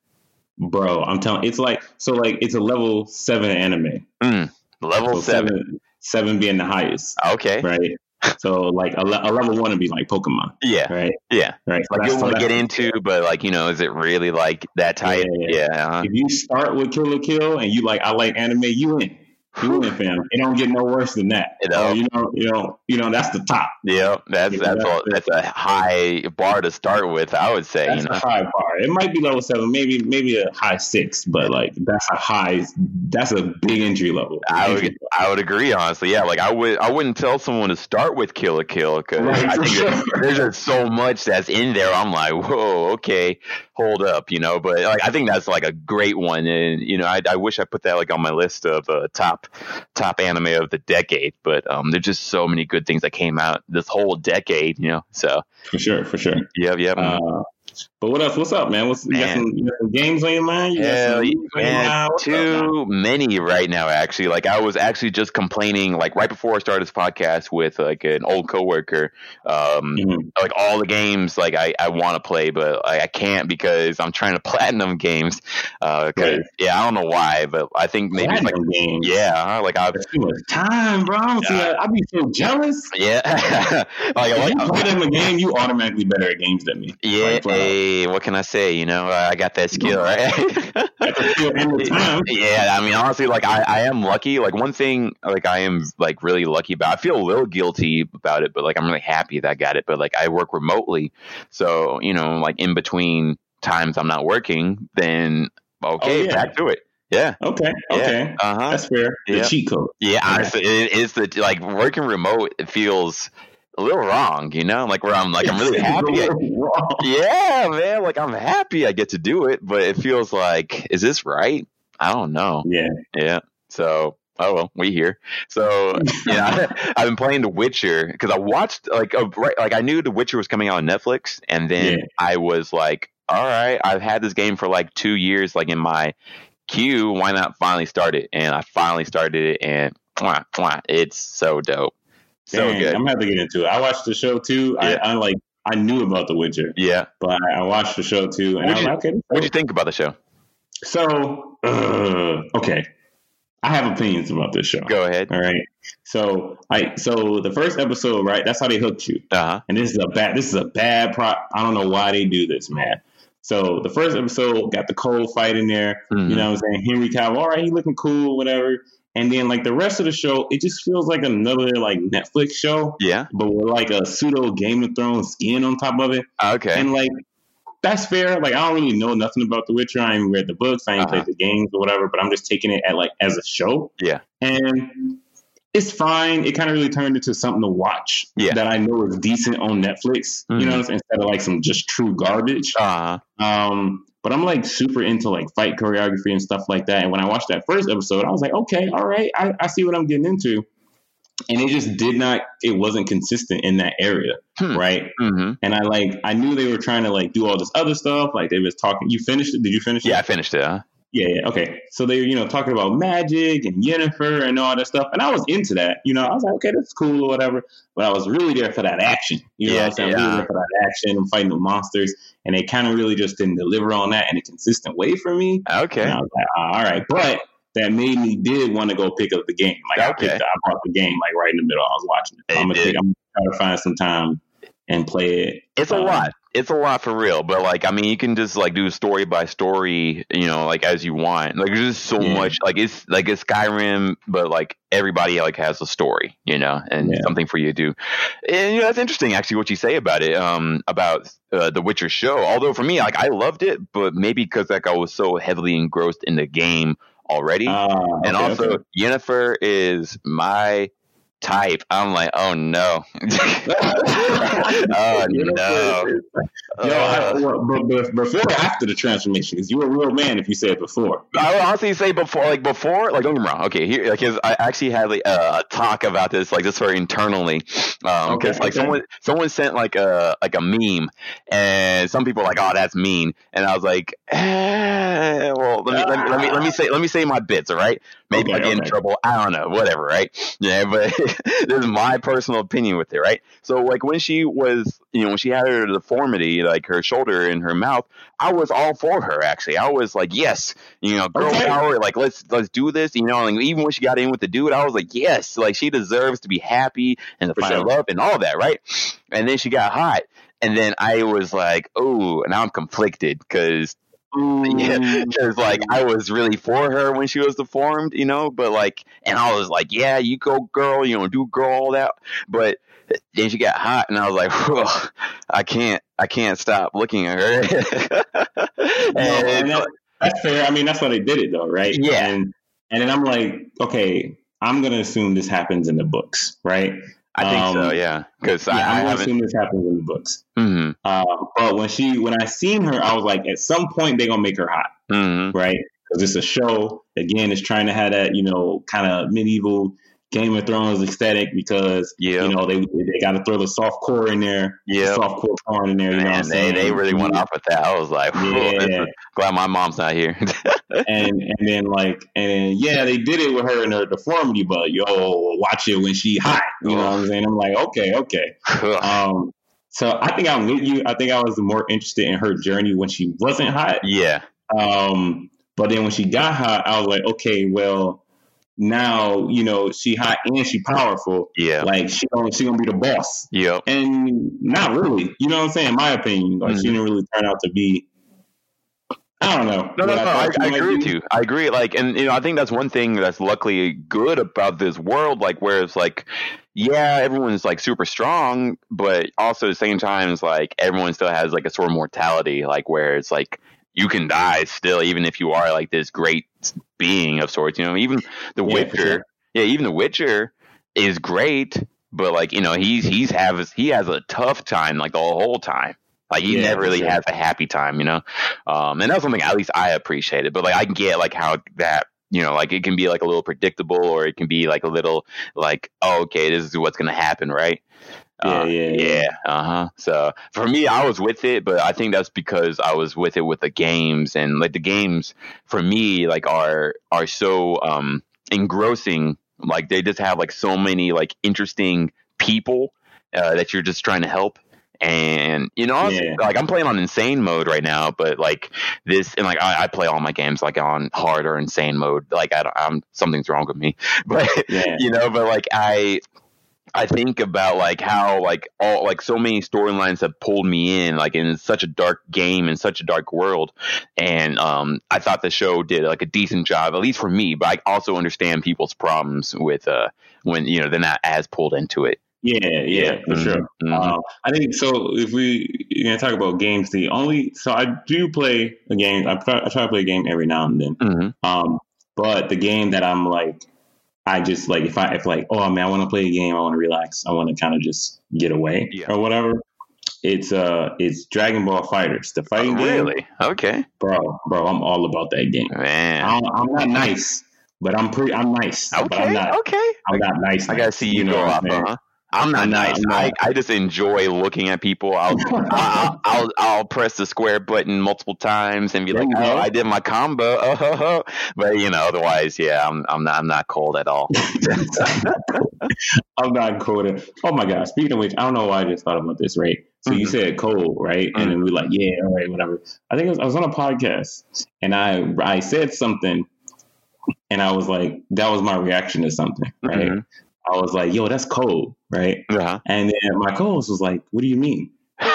Bro, I'm telling. It's like so like it's a level seven anime. Mm, level seven. seven, seven being the highest, Okay. right? So like a, le- a level one would be like Pokemon, Yeah. right? Yeah. Right. So Like you want to get into, but like you know, is it really like that type? Yeah. Yeah. uh-huh. If you start with Kill Kill and you like, I like anime, you in. You in, fam. It don't get no worse than that. It uh, don't. Oh, you know, you know, you know. That's the top. Yeah, that's that's all, that's a high bar to start with. I would say, That's you a high bar. It might be level seven, maybe maybe a high six, but like that's a high. That's a big entry level. I would I would agree honestly. Yeah, like I would I wouldn't tell someone to start with Kill la Kill because Right, I think there's just so much that's in there. I'm like, whoa, okay, hold up, you know. But like I think that's like a great one, and you know, I, I wish I put that like on my list of uh, top top anime of the decade. But um, there's just so many good things that came out this whole decade, you know. So for sure, for sure. yeah, yeah. Uh, but what else? What's up, man? What's you got, some, you got some games on your mind? You Hell some yeah, on your man? What's up, man? too many right now. Actually, like I was actually just complaining, like right before I started this podcast with like an old coworker. Um, Mhm. like all the games, like I, I want to play, but I, I can't because I'm trying to platinum games. Uh, Right. yeah, I don't know why, but I think maybe it's like Platinum games. yeah, like I That's too much time, bro. See, I, I'd be so jealous. yeah, like, If like you platinum a game, you automatically better at games than me. yeah. Like. Hey, what can I say? You know, I got that skill, right? Got the skill and the time. Yeah, I mean, honestly, like I, I am lucky. Like one thing, like I am like really lucky about. I feel a little guilty about it, but like I'm really happy that I got it. But like I work remotely, so you know, like in between times I'm not working, then okay, Oh, yeah. back to it. Yeah, Okay, okay. uh huh. That's fair. The Yeah. cheat code. Yeah, honestly, it is the like working remote. It feels a little wrong, you know, like where I'm like I'm really happy. I- yeah, man, like I'm happy I get to do it, but it feels like, is this right? I don't know. Yeah. Yeah. So, oh well, we here. So, yeah, I've been playing The Witcher because I watched like a, right, like I knew The Witcher was coming out on Netflix, and then Yeah. I was like, all right, I've had this game for like two years, like in my queue. Why not finally start it? And I finally started it, and mwah, mwah, it's so dope, so Dang, good. I'm gonna have to get into it. I watched the show too. Yeah. I, I like I knew about The Witcher, yeah. but I, watched the show too, and What'd I'm you- like, okay. What'd you think about the show? So, uh, okay, I have opinions about this show. Go ahead. All right. So, I so the first episode, right? That's how they hooked you. Uh huh. And this is a bad. This is a bad pro. I don't know why they do this, man. So the first episode got the cold fight in there. Mhm. You know what I'm saying? Henry Cavill, all right, he looking cool, whatever. And then like the rest of the show, it just feels like another like Netflix show, Yeah. but with like a pseudo Game of Thrones skin on top of it. Okay. And like that's fair. Like I don't really know nothing about The Witcher. I ain't read the books. I ain't Uh-huh. played the games or whatever. But I'm just taking it at like as a show. Yeah. And it's fine. It kind of really turned into something to watch. Yeah. That I know is decent on Netflix. Mhm. You know, instead of like some just true garbage. Uh huh. Um, but I'm like super into like fight choreography and stuff like that. And when I watched that first episode, I was like, okay, all right, I, I see what I'm getting into. And it just did not, it wasn't consistent in that area, Hmm. right? Mm-hmm. And I like, I knew they were trying to like do all this other stuff. Like they was talking. You finished it? Did you finish it? Yeah, I finished it. Huh? Yeah, yeah. Okay. So they were, you know, talking about magic and Yennefer and all that stuff. And I was into that. You know, I was like, okay, that's cool or whatever. But I was really there for that action. You know Yeah, what I'm saying? yeah. Really there for that action. I'm fighting the monsters. And they kind of really just didn't deliver on that in a consistent way for me. Okay. And I was like, all right. But that made me did want to go pick up the game. Like Okay. I picked I bought the game like right in the middle. I was watching it. Hey, I'm gonna. I'm gonna try to find some time and play it. It's a Um, lot. It's a lot for real. But like, I mean, you can just like do story by story, you know, like as you want. Like, there's just so Yeah. much. Like, it's like it's Skyrim, but like everybody like has a story, you know, and Yeah. something for you to do. And you know, that's interesting actually what you say about it, um, about uh, the Witcher show. Although for me, like, I loved it, but maybe because like I was so heavily engrossed in the game already Ah, and okay, also okay. Yennefer is my type. I'm like, oh no, oh no. Yo, I, Uh, well, but, before or after the transformation, because you were a real man if you said before. I would honestly say before, like before, like don't get me wrong. Okay, here, like, 'cause I actually had like a talk about this, like just very internally, um, Okay, because like okay. someone someone sent like a like a meme, and some people were like, oh, that's mean, and I was like, eh, well, let me, let me let me let me say let me say my bits, all right? Maybe I Okay, get in trouble. I don't know, whatever, right? Yeah, but this is my personal opinion with it, right? So like when she was, you know, when she had her deformity, like her shoulder and her mouth, I was all for her. Actually, I was like, yes, you know, girl Okay. power. Like let's let's do this. You know, and even when she got in with the dude, I was like, yes, like she deserves to be happy and to find sure. love and all that, right? And then she got hot, and then I was like, oh, now I'm conflicted because yeah, because like I was really for her when she was deformed, you know, but like, and I was like, yeah, you go, girl, you know, do girl all that, but then she got hot, and I was like, I can't, I can't stop looking at her. And that, that's fair. I mean, that's why they did it, though, right? Yeah. And and then I'm like, okay, I'm gonna assume this happens in the books, right? I think so, um, yeah, because Yeah, I, I haven't. assume this happens in the books. hmm Uh, but when she, when I seen her, I was like, at some point they're gonna make her hot, hmm right? Because it's a show. Again, it's trying to have that, you know, kind of medieval Game of Thrones aesthetic because Yeah. you know they they got to throw the soft core in there, Yeah. soft core porn in there. You know what I'm And they, saying? they really went off with that. I was like, Yeah. glad my mom's not here. and and then like and then, yeah, they did it with her and her deformity, but yo, watch it when she hot. You know what I'm saying? I'm like, okay, okay. Um, so I think I'm with you. I think I was more interested in her journey when she wasn't hot. yeah, Um, but then when she got hot, I was like, okay, well, now you know she hot and she powerful. yeah, Like she gonna she gonna be the boss, yep. and not really. You know what I'm saying? In my opinion, like Mhm. she didn't really turn out to be. I don't know. No, no, no. I, I agree with you. I agree. Like, and you know, I think that's one thing that's luckily good about this world. Like, where it's like, yeah, everyone's like super strong, but also at the same time, it's like everyone still has like a sort of mortality. Like, where it's like you can die still, even if you are like this great being of sorts. You know, even the Yeah, Witcher. sure. Yeah, even the Witcher is great, but like you know, he's he's have he has a tough time like the whole time. Like he Yeah, never really sure. has a happy time, you know. Um, and that's something at least I appreciated. But like I get like how that you know like it can be like a little predictable or it can be like a little like oh, okay this is what's gonna happen right. Yeah, Uh, yeah, yeah. yeah. Uh huh. So for me, I was with it, but I think that's because I was with it with the games and like the games for me like are are so um engrossing. Like they just have like so many like interesting people uh, that you're just trying to help. And you know, was- Yeah. like I'm playing on insane mode right now, but like this, and like I, I play all my games like on hard or insane mode. Like I don't, I'm something's wrong with me, but Yeah. you know, but like I, I think about like how like all like so many storylines have pulled me in like in such a dark game in such a dark world, and um I thought the show did like a decent job at least for me, but I also understand people's problems with uh when you know they're not as pulled into it. Yeah, yeah, for Mhm, sure. mhm. Um, I think so. If we you're gonna talk about games, the only so I do play a game. I try, I try to play a game every now and then. Mhm. Um, but the game that I'm like, I just like if I if like oh man, I want to play a game. I want to relax. I want to kind of just get away Yeah. or whatever. It's uh, it's Dragon Ball FighterZ, the fighting game. Oh, really? Okay, bro, bro. I'm all about that game. man. I'm, I'm not nice, but I'm pretty. I'm nice. but I'm Okay, not. okay. I'm not nice. I gotta see you, know go saying? huh? I'm not I'm nice. I. I just enjoy looking at people. I'll, I'll, I'll I'll press the square button multiple times and be like, "Oh. I did my combo." Oh, but you know, otherwise, yeah, I'm I'm not I'm not cold at all. I'm not cold. Oh my God. Speaking of which, I don't know why I just thought about this, right? So you Mhm. said cold, right? And then we are like, yeah, all right, whatever. I think it was, I was on a podcast and I I said something and I was like, that was my reaction to something, right? Mhm. I was like, yo, that's cold, right? uh-huh. And then my co-host was like, what do you mean? and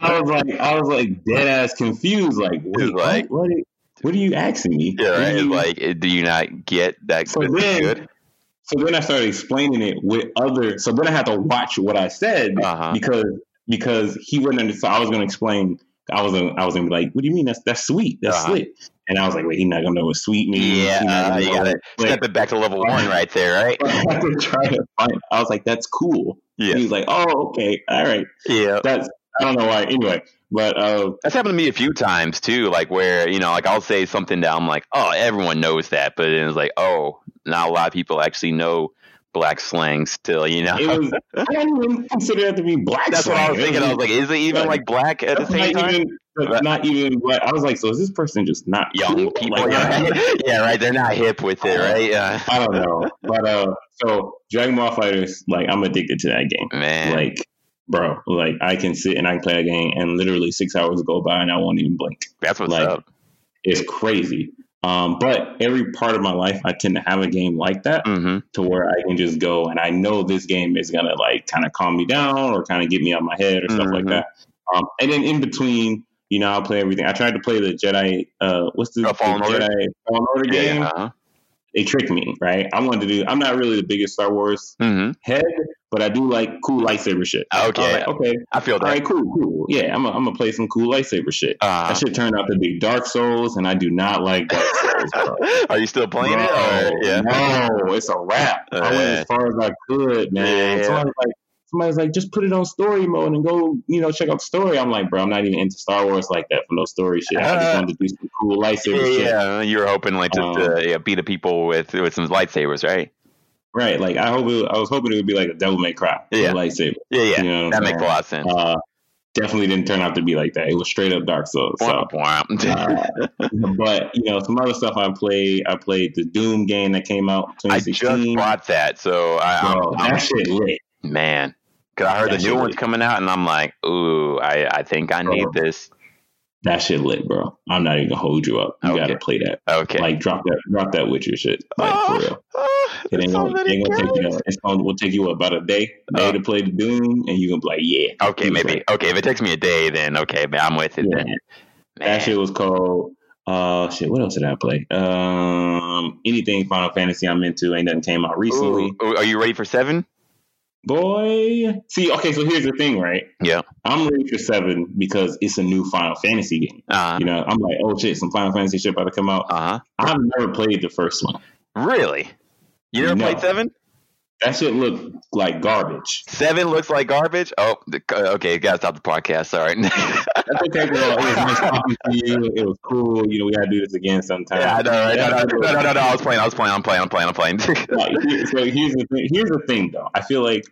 I was like, I was like dead ass confused. Like, wait, like, what? What, what are you asking me? Yeah, right. You, like, do you not get that? So then, good? so then I started explaining it with other. So then I had to watch what I said uh-huh. because because he wouldn't understand. I was going to explain. I was I was gonna be like, "What do you mean? That's that's sweet. That's uh-huh. slit." And I was like, "Wait, he's not gonna know what sweet means." Yeah, uh, you gotta step it back to level one right there, right? I to try to find. I was like, "That's cool." Yeah. He's like, "Oh, okay, all right." Yeah. That's I don't know why. Anyway, but uh, that's happened to me a few times too. Like where you know, like I'll say something that I'm like, "Oh, everyone knows that," but it's like, "Oh, not a lot of people actually know." Black slang still, you know. It was, I didn't even consider it to be black. That's slang. what I was thinking. I was like, is it even like black at the same not time? Even, not even black. I was like, so is this person just not young cool? people? Like, yeah, right. yeah, right. They're not hip with it, right? Yeah. I don't know, but uh, so Dragon Ball FighterZ, like, I'm addicted to that game. Man, like. Bro, like I can sit and I can play a game, and literally six hours go by and I won't even blink. That's what's like, up. It's crazy. Um, but every part of my life, I tend to have a game like that mm-hmm. to where I can just go and I know this game is gonna like kind of calm me down or kind of get me out my head or stuff mm-hmm. like that. Um, and then in between, you know, I'll play everything. I tried to play the Jedi. Uh, what's the, Fallen Order? Jedi Fallen Order game? Yeah, uh-huh. They tricked me, right? I wanted to do. I'm not really the biggest Star Wars mm-hmm. head, but I do like cool lightsaber shit. Okay, like, okay, I feel that. All right, cool, cool. Yeah, I'm gonna play some cool lightsaber shit. Uh, that shit turned out to be Dark Souls, and I do not like Dark Souls. Are you still playing no, it? Or, yeah. No, it's a wrap. Uh, I went as far as I could, man. Yeah. So I was like, somebody's like, just put it on story mode and go, you know, check out the story. I'm like, bro, I'm not even into Star Wars like that for no story shit. I just wanted to do some cool lightsaber yeah, shit. Yeah, you were hoping like um, to yeah, beat the people with with some lightsabers, right? Right. Like I hope it, I was hoping it would be like a Devil May Cry, yeah, lightsaber. Yeah, yeah, you know that makes a lot of sense. Uh, definitely didn't turn out to be like that. It was straight up Dark Souls. So, uh, but you know, some other stuff I played. I played the Doom game that came out. I just bought that, so I, Bro, I'm, that I'm, shit lit, man. Because I heard that the new one's lit. coming out, and I'm like, ooh, I, I think I need Bro. this. That shit lit, bro. I'm not even gonna hold you up. You okay. gotta play that. Okay. Like drop that, drop that Witcher shit. Like oh, for real. Oh, it ain't gonna, so ain't gonna take you. It's gonna will take you about a day, day uh, to play the Doom, and you gonna be like, yeah. Okay, maybe. Okay, if it takes me a day, then okay, man, I'm with it. Yeah. Then. Man. That shit was called. Uh, shit. What else did I play? Um, anything Final Fantasy I'm into. Ain't nothing came out recently. Ooh, are you ready for seven? Boy, see, okay, so here's the thing, right? Yeah, I'm ready for seven because it's a new Final Fantasy game. Uh-huh. You know, I'm like, oh shit, some Final Fantasy shit about to come out. Uh-huh. I've never played the first one. Really? You never no. played seven? That shit look like garbage. Seven looks like garbage. Oh, okay. Gotta stop the podcast. Sorry. That's okay, girl. It was nice talking to you. It was cool. You know, we gotta do this again sometime. Yeah, I know. Right? No, no, no, no, no, no, I was playing. I was playing. I'm playing. I'm playing. I'm playing. so here's the thing. Here's the thing, though. I feel like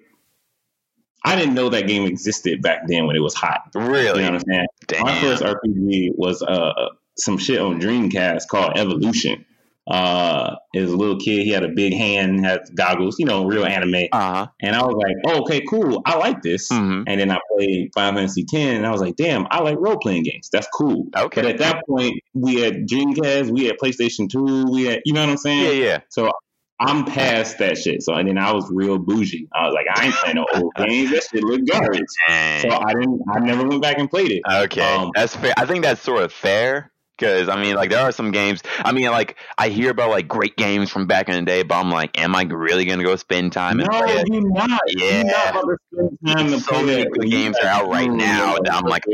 I didn't know that game existed back then when it was hot. Really? You know what I'm saying? Damn. My first RPG was uh some shit on Dreamcast called Evolution uh, as a little kid, he had a big hand, had goggles, you know, real anime. Uh-huh. And I was like, oh, okay, cool. I like this. Mm-hmm. And then I played Final Fantasy X, and I was like, damn, I like role playing games. That's cool. Okay. But at that point, we had Dreamcast, we had PlayStation 2, we had, you know what I'm saying? Yeah, yeah. So I'm past that shit. So and then I was real bougie. I was like, I ain't playing no old games. That shit look garbage. So I didn't. I never went back and played it. Okay, um, that's fair. I think that's sort of fair because I mean, like there are some games. I mean, like I hear about like great games from back in the day, but I'm like, am I really gonna go spend time and no, play? You're not. Yeah, you're not time so many good games are out right now that I'm like,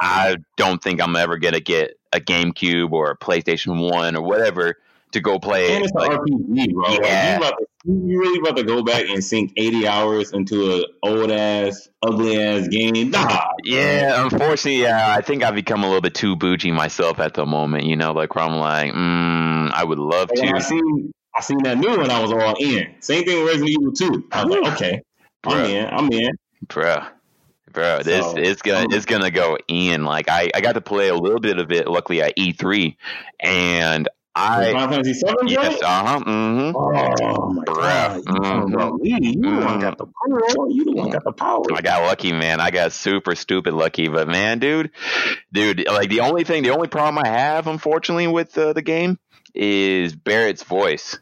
I don't think I'm ever gonna get a GameCube or a PlayStation One or whatever to go play. And it's like, an RPG, bro. Yeah. Like, you, you really about to go back and sink 80 hours into an old ass, ugly ass game? Nah. Yeah, unfortunately, yeah, I think I've become a little bit too bougie myself at the moment. You know, like where I'm like, mm, I would love to. I seen, I seen that new one. I was all in. Same thing with Resident Evil 2. I was like, okay, I'm in. I'm in. Bro. Bro, this so, it's gonna it's gonna go in. Like I, I got to play a little bit of it. Luckily at E3, and I Final Fantasy Seven. Yes. Uh huh. Mm-hmm. Oh my god. Mm-hmm. You, you the one got the power. You the one got the power. I got lucky, man. I got super stupid lucky. But man, dude, dude, like the only thing, the only problem I have, unfortunately, with uh, the game is Barrett's voice.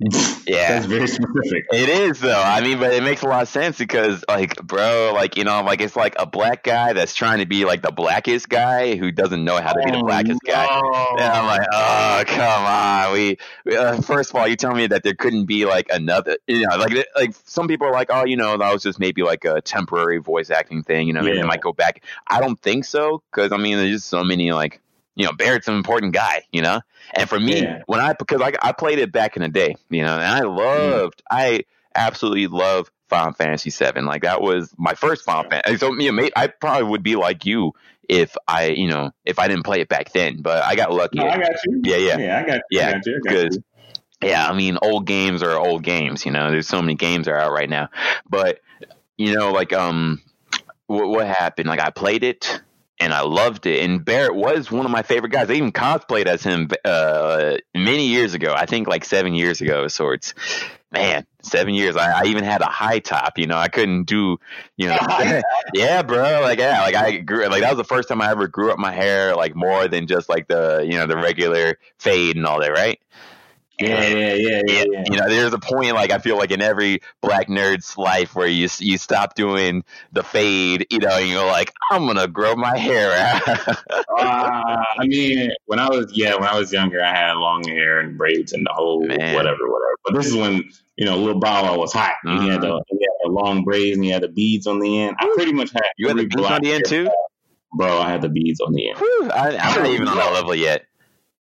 Yeah. That's very specific. It is though. I mean, but it makes a lot of sense because, like, bro, like you know, like it's like a black guy that's trying to be like the blackest guy who doesn't know how to be the Oh, blackest guy. no. And I'm like, oh, come on. We, we uh, first of all, you tell me that there couldn't be like another, you know, like like some people are like, oh, you know, that was just maybe like a temporary voice acting thing. You know, maybe Yeah. it might go back. I don't think so because I mean, there's just so many like, you know, Barrett's an important guy. You know, and for me, Yeah. when I because I I played it back in the day, you know, and I loved, I absolutely love Final Fantasy VII. Like that was my first Final Fantasy. So you know, mate, I probably would be like you if I, you know, if I didn't play it back then. But I got lucky. No, I got you. Yeah, yeah. Yeah, I got you. Yeah, I got you. I got Yeah, I mean, old games are old games. You know, there's so many games that are out right now. But you know, like um, what, what happened? Like I played it and I loved it. And Barrett was one of my favorite guys. I even cosplayed as him uh, many years ago. I think like seven years ago of sorts. Man, seven years. I, I even had a high top. You know, I couldn't do. You know, yeah, bro. Like yeah, like I grew. Like that was the first time I ever grew up my hair like more than just like the you know the regular fade and all that, right? Yeah, yeah, yeah, yeah, yeah. You know, there's a point like I feel like in every black nerd's life where you you stop doing the fade, you know, and you're like, I'm gonna grow my hair out. Uh, I mean, when I was yeah, when I was younger, I had long hair and braids and the whole Man. whatever, whatever. But this is when you know, little Bow Wow was hot. And He had the he had the long braids and he had the beads on the end. I pretty much had you had the beads on the end too. bro. I had the beads on the end. Whew, I, I'm not even on that level yet.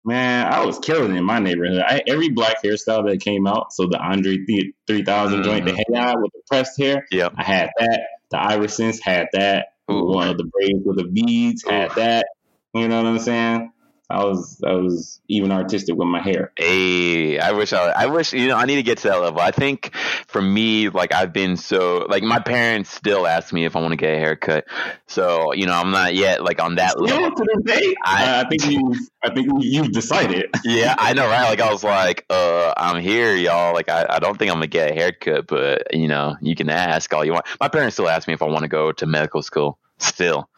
Man, I was killing it in my neighborhood. I, every black hairstyle that came out, so the Andre th- 3000 joint, the mm-hmm. head with the pressed hair, Yep. I had that. The Iversons had that. Ooh. One of the braids with the beads had that. You know what I'm saying? I was I was even artistic with my hair. Hey, I wish I, I wish, you know, I need to get to that level. I think for me, like I've been so, like my parents still ask me if I want to get a haircut. So, you know, I'm not yet like on that Still level. to this day, I- I, I think you I think you've decided. Yeah, I know, right? Like I was like, uh, I'm here, y'all. Like I, I don't think I'm gonna get a haircut, but you know, you can ask all you want. My parents still ask me if I want to go to medical school. Still,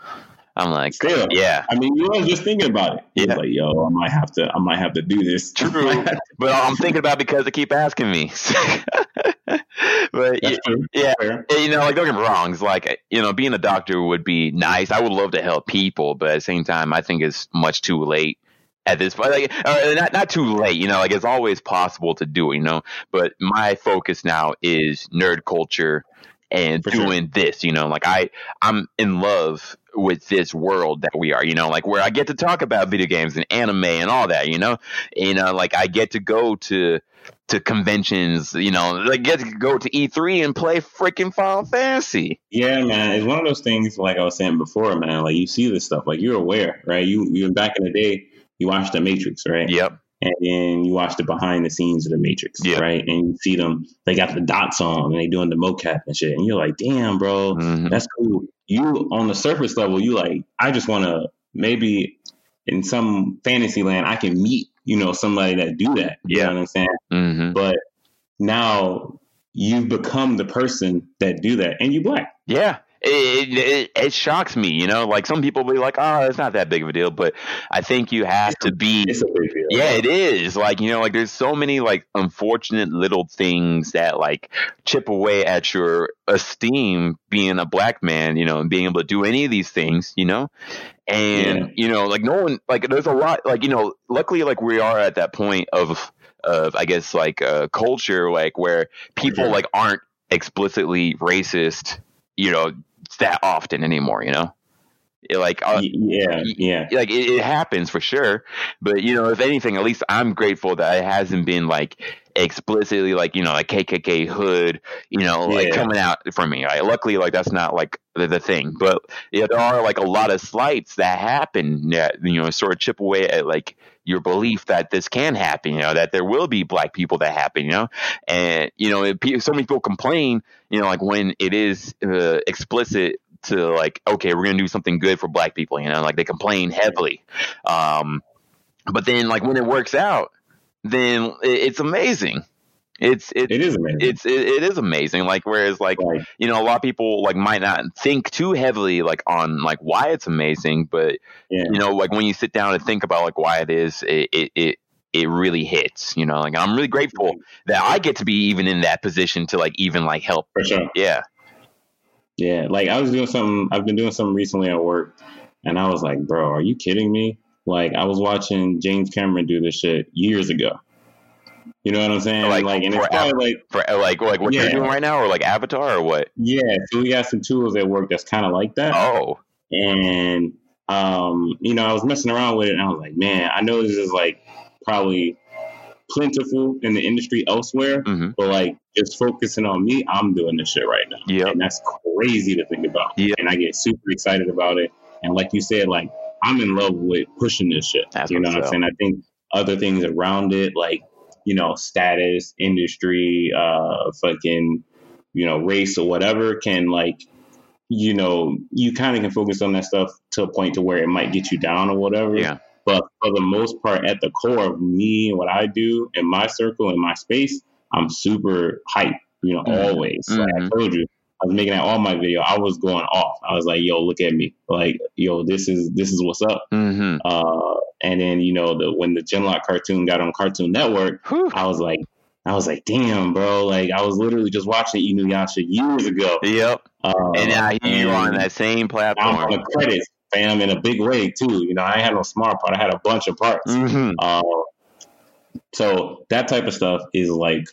I'm like, Still. yeah, I mean, you was just thinking about it. Yeah. like, yo, I might have to I might have to do this. True. but I'm thinking about it because they keep asking me. but That's yeah, yeah. You know, like don't get me wrong. It's like you know, being a doctor would be nice. I would love to help people, but at the same time, I think it's much too late at this point. Like, uh, not not too late. You know, like it's always possible to do it. You know, but my focus now is nerd culture and For sure. doing this. You know, like I I'm in love with this world that we are. You know, like where I get to talk about video games and anime and all that. You know, you uh, know, like I get to go to to conventions, you know, like get to go to E3 and play freaking Final Fantasy. Yeah, man. It's one of those things, like I was saying before, man. Like you see this stuff, like you're aware, right? You you back in the day, you watched the Matrix, right? Yep. And then you watch the behind the scenes of the Matrix, Yeah. right? And you see them, they got the dots on and they doing the mocap and shit. And you're like, damn, bro, Mhm. that's cool. You on the surface level, you like, I just want to maybe in some fantasy land, I can meet, you know, somebody that do that. You Yeah. know what I'm saying? hmm But now you've become the person that do that, and you black. Yeah. It, it, it shocks me, you know. Like some people be like, "Oh, it's not that big of a deal," but I think you have to be It's a big deal. Yeah, it is. Like, you know, like there's so many like unfortunate little things that like chip away at your esteem being a black man, you know, and being able to do any of these things, you know? And, Yeah. you know, like no one like there's a lot like, you know, luckily like we are at that point of of I guess like uh culture like where people sure. like aren't explicitly racist, you know, that often anymore, you know? It, like uh, yeah, yeah. like it, it happens for sure but you know if anything at least i'm grateful that it hasn't been like explicitly like you know like kkk hood you know like Yeah. coming out from me right? luckily like that's not like the, the thing but yeah, there are like a lot of slights that happen that you know sort of chip away at like your belief that this can happen you know that there will be black people that happen you know and you know pe- so many people complain you know like when it is uh, explicit to like okay we're gonna do something good for black people you know like they complain heavily um but then like when it works out then it's amazing it's it, It is amazing. it's it, it is amazing like whereas like like, you know a lot of people like might not think too heavily like on like why it's amazing but yeah, you know like when you sit down and think about like why it is it it, it it really hits. You know, like I'm really grateful that I get to be even in that position to like even like help. For sure. Yeah. Yeah. Like I was doing something. I've been doing something recently at work, and I was like, bro, are you kidding me? Like I was watching James Cameron do this shit years ago. You know what I'm saying? Like, Like, and it's probably like For like like what Yeah. you're doing right now, or like Avatar, or what? yeah. So we got some tools at work that's kind of like that. Oh, and um, you know, I was messing around with it, and I was like, man, I know this is like probably plentiful in the industry elsewhere, hmm but like just focusing on me, I'm doing this shit right now, Yeah. and that's crazy to think about. Yeah. And I get super excited about it, and like you said, like I'm in love with pushing this shit. That's you know what I'm saying? I think other things around it, like you know, status, industry, uh, fucking, you know, race or whatever, can like you know, you kind of can focus on that stuff to a point to where it might get you down or whatever. Yeah. But for the most part, at the core of me and what I do in my circle, in my space, I'm super hype, you know, Mhm. always. Like I Mhm. told you, I was making that all my video. I was going off. I was like, yo, look at me. Like, yo, this is this is what's up. hmm Uh, and then, you know, the when the gen:LOCK cartoon got on Cartoon Network, Whew. I was like, I was like, damn, bro. Like, I was literally just watching Inuyasha years ago. Yep. Uh, And now you are on that same I'm platform. on the credits, fam, in a big way too. You know, I had no smart part. I had a bunch of parts. hmm Uh, so that type of stuff is like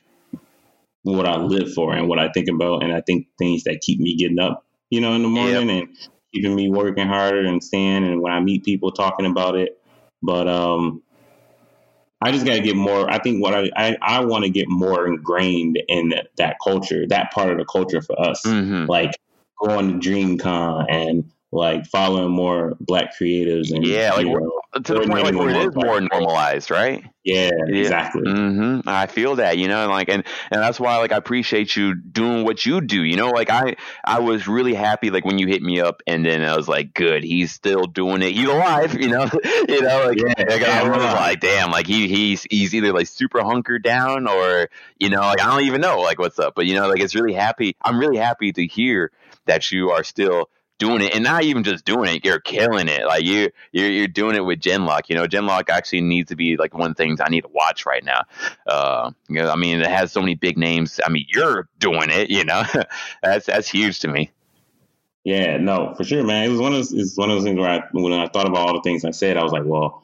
what I live for and what I think about, and I think things that keep me getting up, you know, in the morning and keeping me working harder and staying. And when I meet people talking about it, but um, I just got to get more. I think what I I, I want to get more ingrained in that, that culture, that part of the culture for us hmm like going to DreamCon and like following more black creatives and Yeah, like you know, To the point like where it is more normalized, right? yeah, Yeah. exactly. hmm I feel that, you know, and like, and and that's why, like, I appreciate you doing what you do. You know, like I, I was really happy, like when you hit me up, and then I was like, good, he's still doing it. He's alive, you know, you know, like, Yeah, like, yeah, I was right. like, damn, like he, he's, he's either like super hunkered down, or you know, like I don't even know, like what's up, but you know, like it's really happy. I'm really happy to hear that you are still doing it and not even just doing it you're killing it like you you're, you're doing it with gen:LOCK you know gen:LOCK actually needs to be like one of the things i need to watch right now uh you know, i mean it has so many big names i mean you're doing it you know that's that's huge to me Yeah, no, for sure, man. It was one of those, it's one of those things where I, when I thought about all the things I said, I was like, well,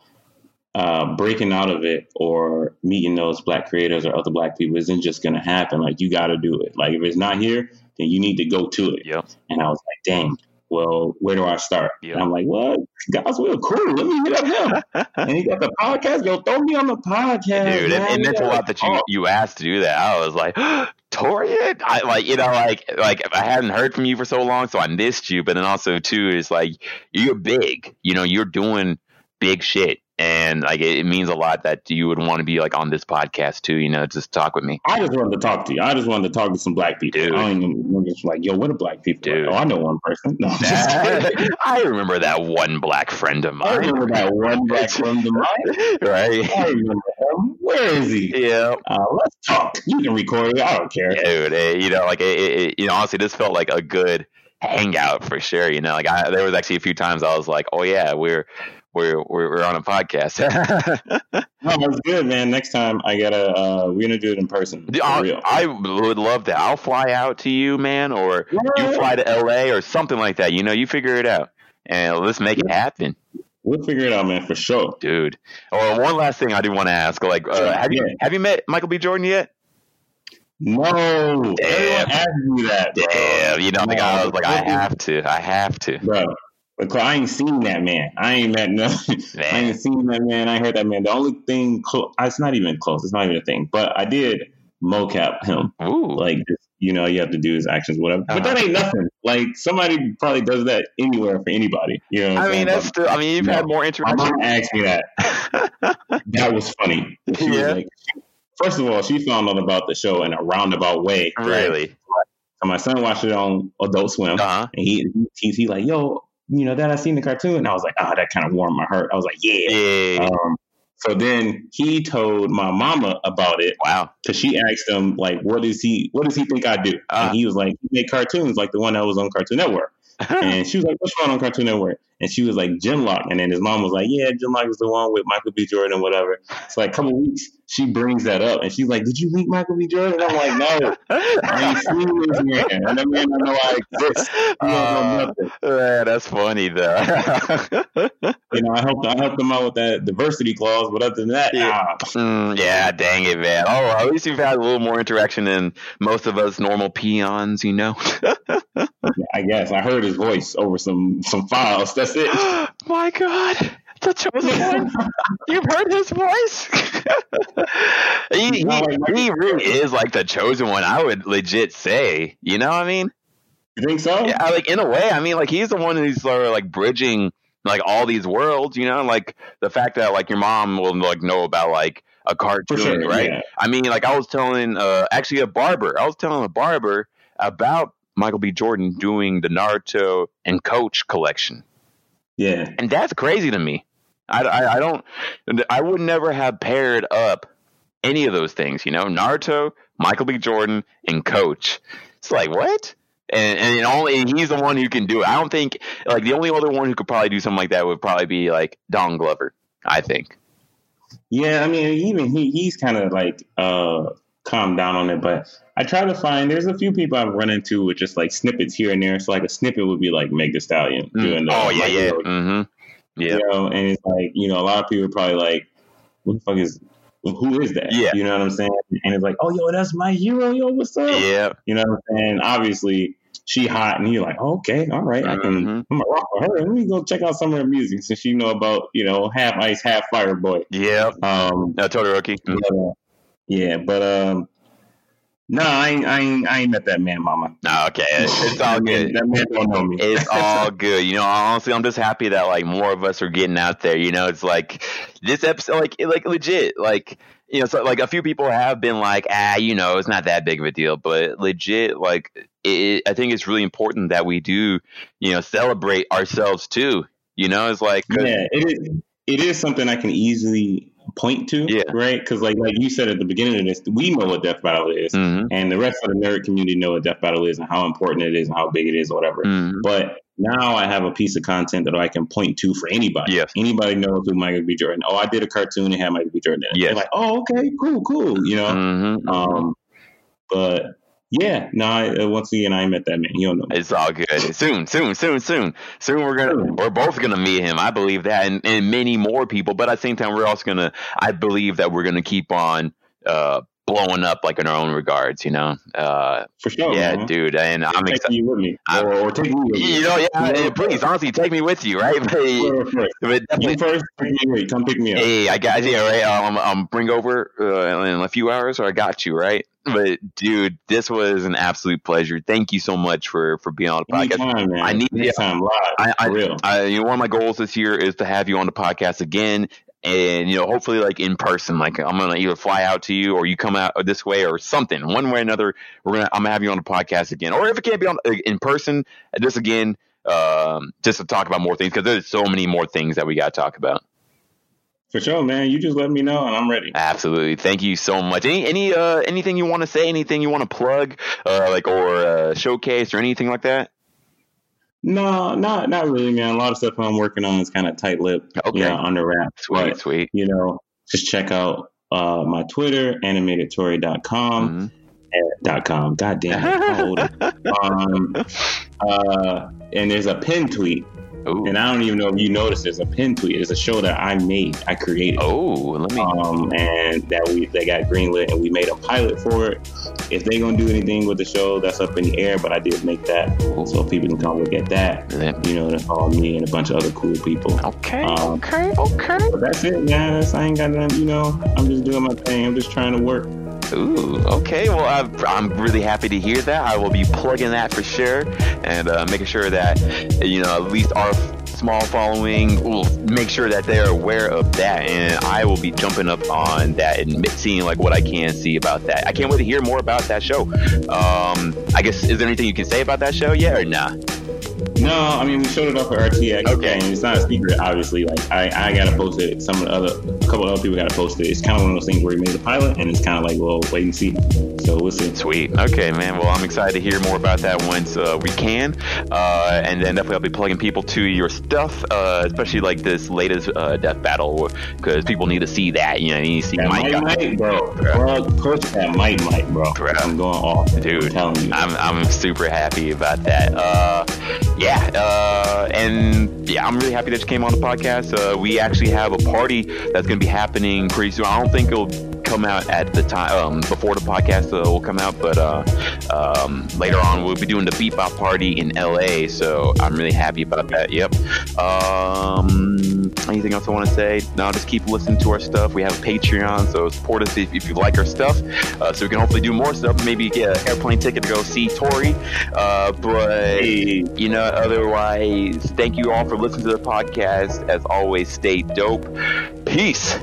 uh, breaking out of it or meeting those black creators or other black people isn't just going to happen. Like, you got to do it. Like, if it's not here, then you need to go to it. yep And I was like, dang, well, where do I start? Yeah. And I'm like, what? Godswill, cool. Let me hit up him. and he got the podcast. Yo, throw me on the podcast. dude man. and, and We that's a lot that you you asked to do that i was like Torrian i like you know like like i hadn't heard from you for so long so i missed you but then also too is like you're big you know you're doing big shit and like it, it means a lot that you would want to be like on this podcast too you know just talk with me I just wanted to talk to you. I just wanted to talk to some black people. Dude. I don't even I'm just like, yo, what are black people? Dude. Like, oh, I know one person. No, kidding. i remember that one black friend of mine. I remember that one black friend of mine. right I. Where is he? yeah Uh, let's talk. You can record it. I don't care. dude eh, you know like it, it, it- you know honestly this felt like a good hangout for sure you know like I, there was actually a few times i was like oh yeah we're we're we're, we're on a podcast No, that's good, man. Next time I gotta, uh, we're gonna do it in person. For I, real. I would love that i'll fly out to you man or you fly to la or something like that you know you figure it out and let's make it happen We'll figure it out, man, for sure. dude or one last thing i do want to ask like uh, have you have you met michael b jordan yet No, everyone asked me that. Bro. Damn, you know, like I was like, I have to, I have to. bro. Because I ain't seen that man. I ain't met no. I ain't seen that man. I heard that man. The only thing, clo- it's not even close. It's not even a thing. But I did mocap him. Ooh, Like, you know, you have to do his actions, whatever. But Uh-huh. that ain't nothing. Like somebody probably does that anywhere for anybody. You know. What I mean, saying? that's still. I mean, you've No. had more My interaction. mom asked me that. that was funny. She Yeah. was like, first of all, she found out about the show in a roundabout way. really? So my son watched it on Adult Swim, Uh huh. and he he, he like, yo, you know that I seen the cartoon, and I was like, ah, that kind of warmed my heart. I was like, yeah. Yeah. Um, so then he told my mama about it wow. because she asked him like, what does he what does he think I do? Uh. and he was like, he made cartoons like the one that was on Cartoon Network. And she was like, "What's wrong on Cartoon Network?" And she was like Jim Lock, and then his mom was like, yeah, Jim Lock is the one with Michael B. Jordan or whatever. So like a couple weeks, she brings that up, and she's like, did you meet Michael B. Jordan? And I'm like, no, I ain't seen this man, and that man don't know I exist. Uh, man, that's funny though. You know, I helped I helped them out with that diversity clause, but other than that, Yeah. ah, Mm, yeah, dang it, man. Oh, at least you've had a little more interaction than most of us normal peons, you know. I guess I heard his voice over some some files. That's it. My God, the chosen one. You've heard his voice. he, he, Not like Michael he really is like the chosen one. I would legit say. You know what I mean? You think so? Yeah, like in a way. I mean, like he's the one who's sort of like bridging like all these worlds. You know, like the fact that like your mom will like know about like a cartoon, sure, right? yeah. I mean, like I was telling uh actually a barber. I was telling a barber about Michael B. Jordan doing the Naruto and Coach collection, Yeah. and that's crazy to me. I, I, I don't. I would never have paired up any of those things. You know, Naruto, Michael B. Jordan, and Coach. It's like what? And and only and he's the one who can do it. I don't think like the only other one who could probably do something like that would probably be like Don Glover. I think. Yeah, I mean, even he he's kind of like uh calmed down on it, but I try to find there's a few people I've run into with just like snippets here and there. So like a snippet would be like Meg the Stallion doing the oh yeah, yeah. Mm-hmm. Yeah. you know, and it's like you know a lot of people are probably like, what the fuck is who is that? Yeah. you know what I'm saying? And it's like, oh yo, that's my hero, yo, what's up? Yeah. You know what I'm saying? Obviously, she hot, and you're like, oh, okay, all right, I can. Mhm. I'm gonna rock with her. Let me go check out some of her music since you know about you know half ice, half fire boy. Yeah. Um, No, Todoroki. Mm. but, uh, yeah, but um, no, I ain't, I ain't, I ain't met that man, mama. No, okay, it's all good. That man don't know me. It's all good. You know, honestly, I'm just happy that like more of us are getting out there. You know, it's like this episode, like, like legit, like you know, so like a few people have been like, ah, you know, it's not that big of a deal, but legit, like, it, I think it's really important that we do, you know, celebrate ourselves too. You know, it's like yeah, it is. It is something I can easily point to, Yeah. right? Because like like you said at the beginning of this, we know what death battle is, Mhm, and the rest of the nerd community know what death battle is and how important it is and how big it is, or whatever. mhm. But now I have a piece of content that I can point to for anybody. Yes. Anybody knows who Michael B. Jordan. Oh, I did a cartoon and had Michael B. Jordan in it. Yes. They're like, oh, okay, cool, cool. You know. Mhm, mhm. Um, but yeah, no. I, uh, once again, I met that man. You don't know. me. It's all good. Soon, soon, soon, soon, soon. We're gonna, Soon. we're both gonna meet him. I believe that, and, and many more people. But at the same time, we're also gonna. I believe that we're gonna keep on uh, blowing up, like in our own regards. You know. Uh, For sure. yeah, man. dude. And I'm excited. you with me, I'm- or, or take me with me. You know, yeah. You Please, honestly, take me with you, right? But, first. but You definitely. first, take me with. Come pick me up. Hey, I got you, right? Um, um, bring over uh, in a few hours, or I got you, right? But dude, this was an absolute pleasure. Thank you so much for for being on the podcast. Anytime. I need- Anytime live. I- I-. I, you know, one of my goals this year is to have you on the podcast again, and you know, hopefully, like in person. Like I'm gonna either fly out to you, or you come out this way, or something. One way or another, we're gonna I'm gonna have you on the podcast again, or if it can't be on in person, just again, um, just to talk about more things because there's so many more things that we got to talk about. For sure, man. You just let me know, and I'm ready. Absolutely, thank you so much. Any any uh anything you want to say? Anything you want to plug, uh, like or uh, showcase or anything like that? No, not not really, man. A lot of stuff I'm working on is kind of tight lipped, Okay. you know, under wraps. Sweet, But, sweet. you know, just check out uh, my Twitter, animatedtory.com. Mhm. Dot com. God damn it. How old am I? um, uh, and there's a pin tweet. Ooh. And I don't even know if you noticed there's a pin tweet. It's a show that I made, I created. Oh, let me. Um, and that we they got greenlit and we made a pilot for it. If they're gonna do anything with the show, that's up in the air. But I did make that, so people can come look at that. You know, that's all me and a bunch of other cool people. Okay, Um, okay, okay. That's it, man. That's, I ain't got nothing. You know, I'm just doing my thing. I'm just trying to work. Ooh, okay. Well, I'm, I'm really happy to hear that. I will be plugging that for sure, and uh, making sure that you know at least our small following will make sure that they're aware of that, and I will be jumping up on that and seeing like what I can see about that. I can't wait to hear more about that show. Um, I guess is there anything you can say about that show yet or not? No, I mean we showed it off at RTX. Okay. and it's not a secret, obviously. Like I, I gotta post it. Some of the other, a couple of other people gotta post it. It's kind of one of those things where we made the pilot, and it's kind of like, well, wait and see. So we'll see. Sweet. Okay, man. Well, I'm excited to hear more about that once uh, we can. Uh, and then definitely I'll be plugging people to your stuff, uh, especially like this latest uh, death battle, because people need to see that. You know, you need to see That Mike. might, bro. Bro, that might, might, bro. Bro. I'm going off, Dude, I'm telling you. I'm, I'm super happy about that. Uh, yeah, uh, and yeah, I'm really happy that you came on the podcast. Uh, we actually have a party that's going to be happening pretty soon. I don't think it'll come out at the time um, before the podcast uh, will come out, but uh, um, later on we'll be doing the Beat Bop party in LA. So I'm really happy about that. Yep. Um, anything else I want to say? No, just keep listening to our stuff. We have a Patreon, so support us if, if you like our stuff, uh, so we can hopefully do more stuff. Maybe get an airplane ticket to go see Tori. Uh, but you know, otherwise, thank you all for listening to the podcast. As always, stay dope. Peace.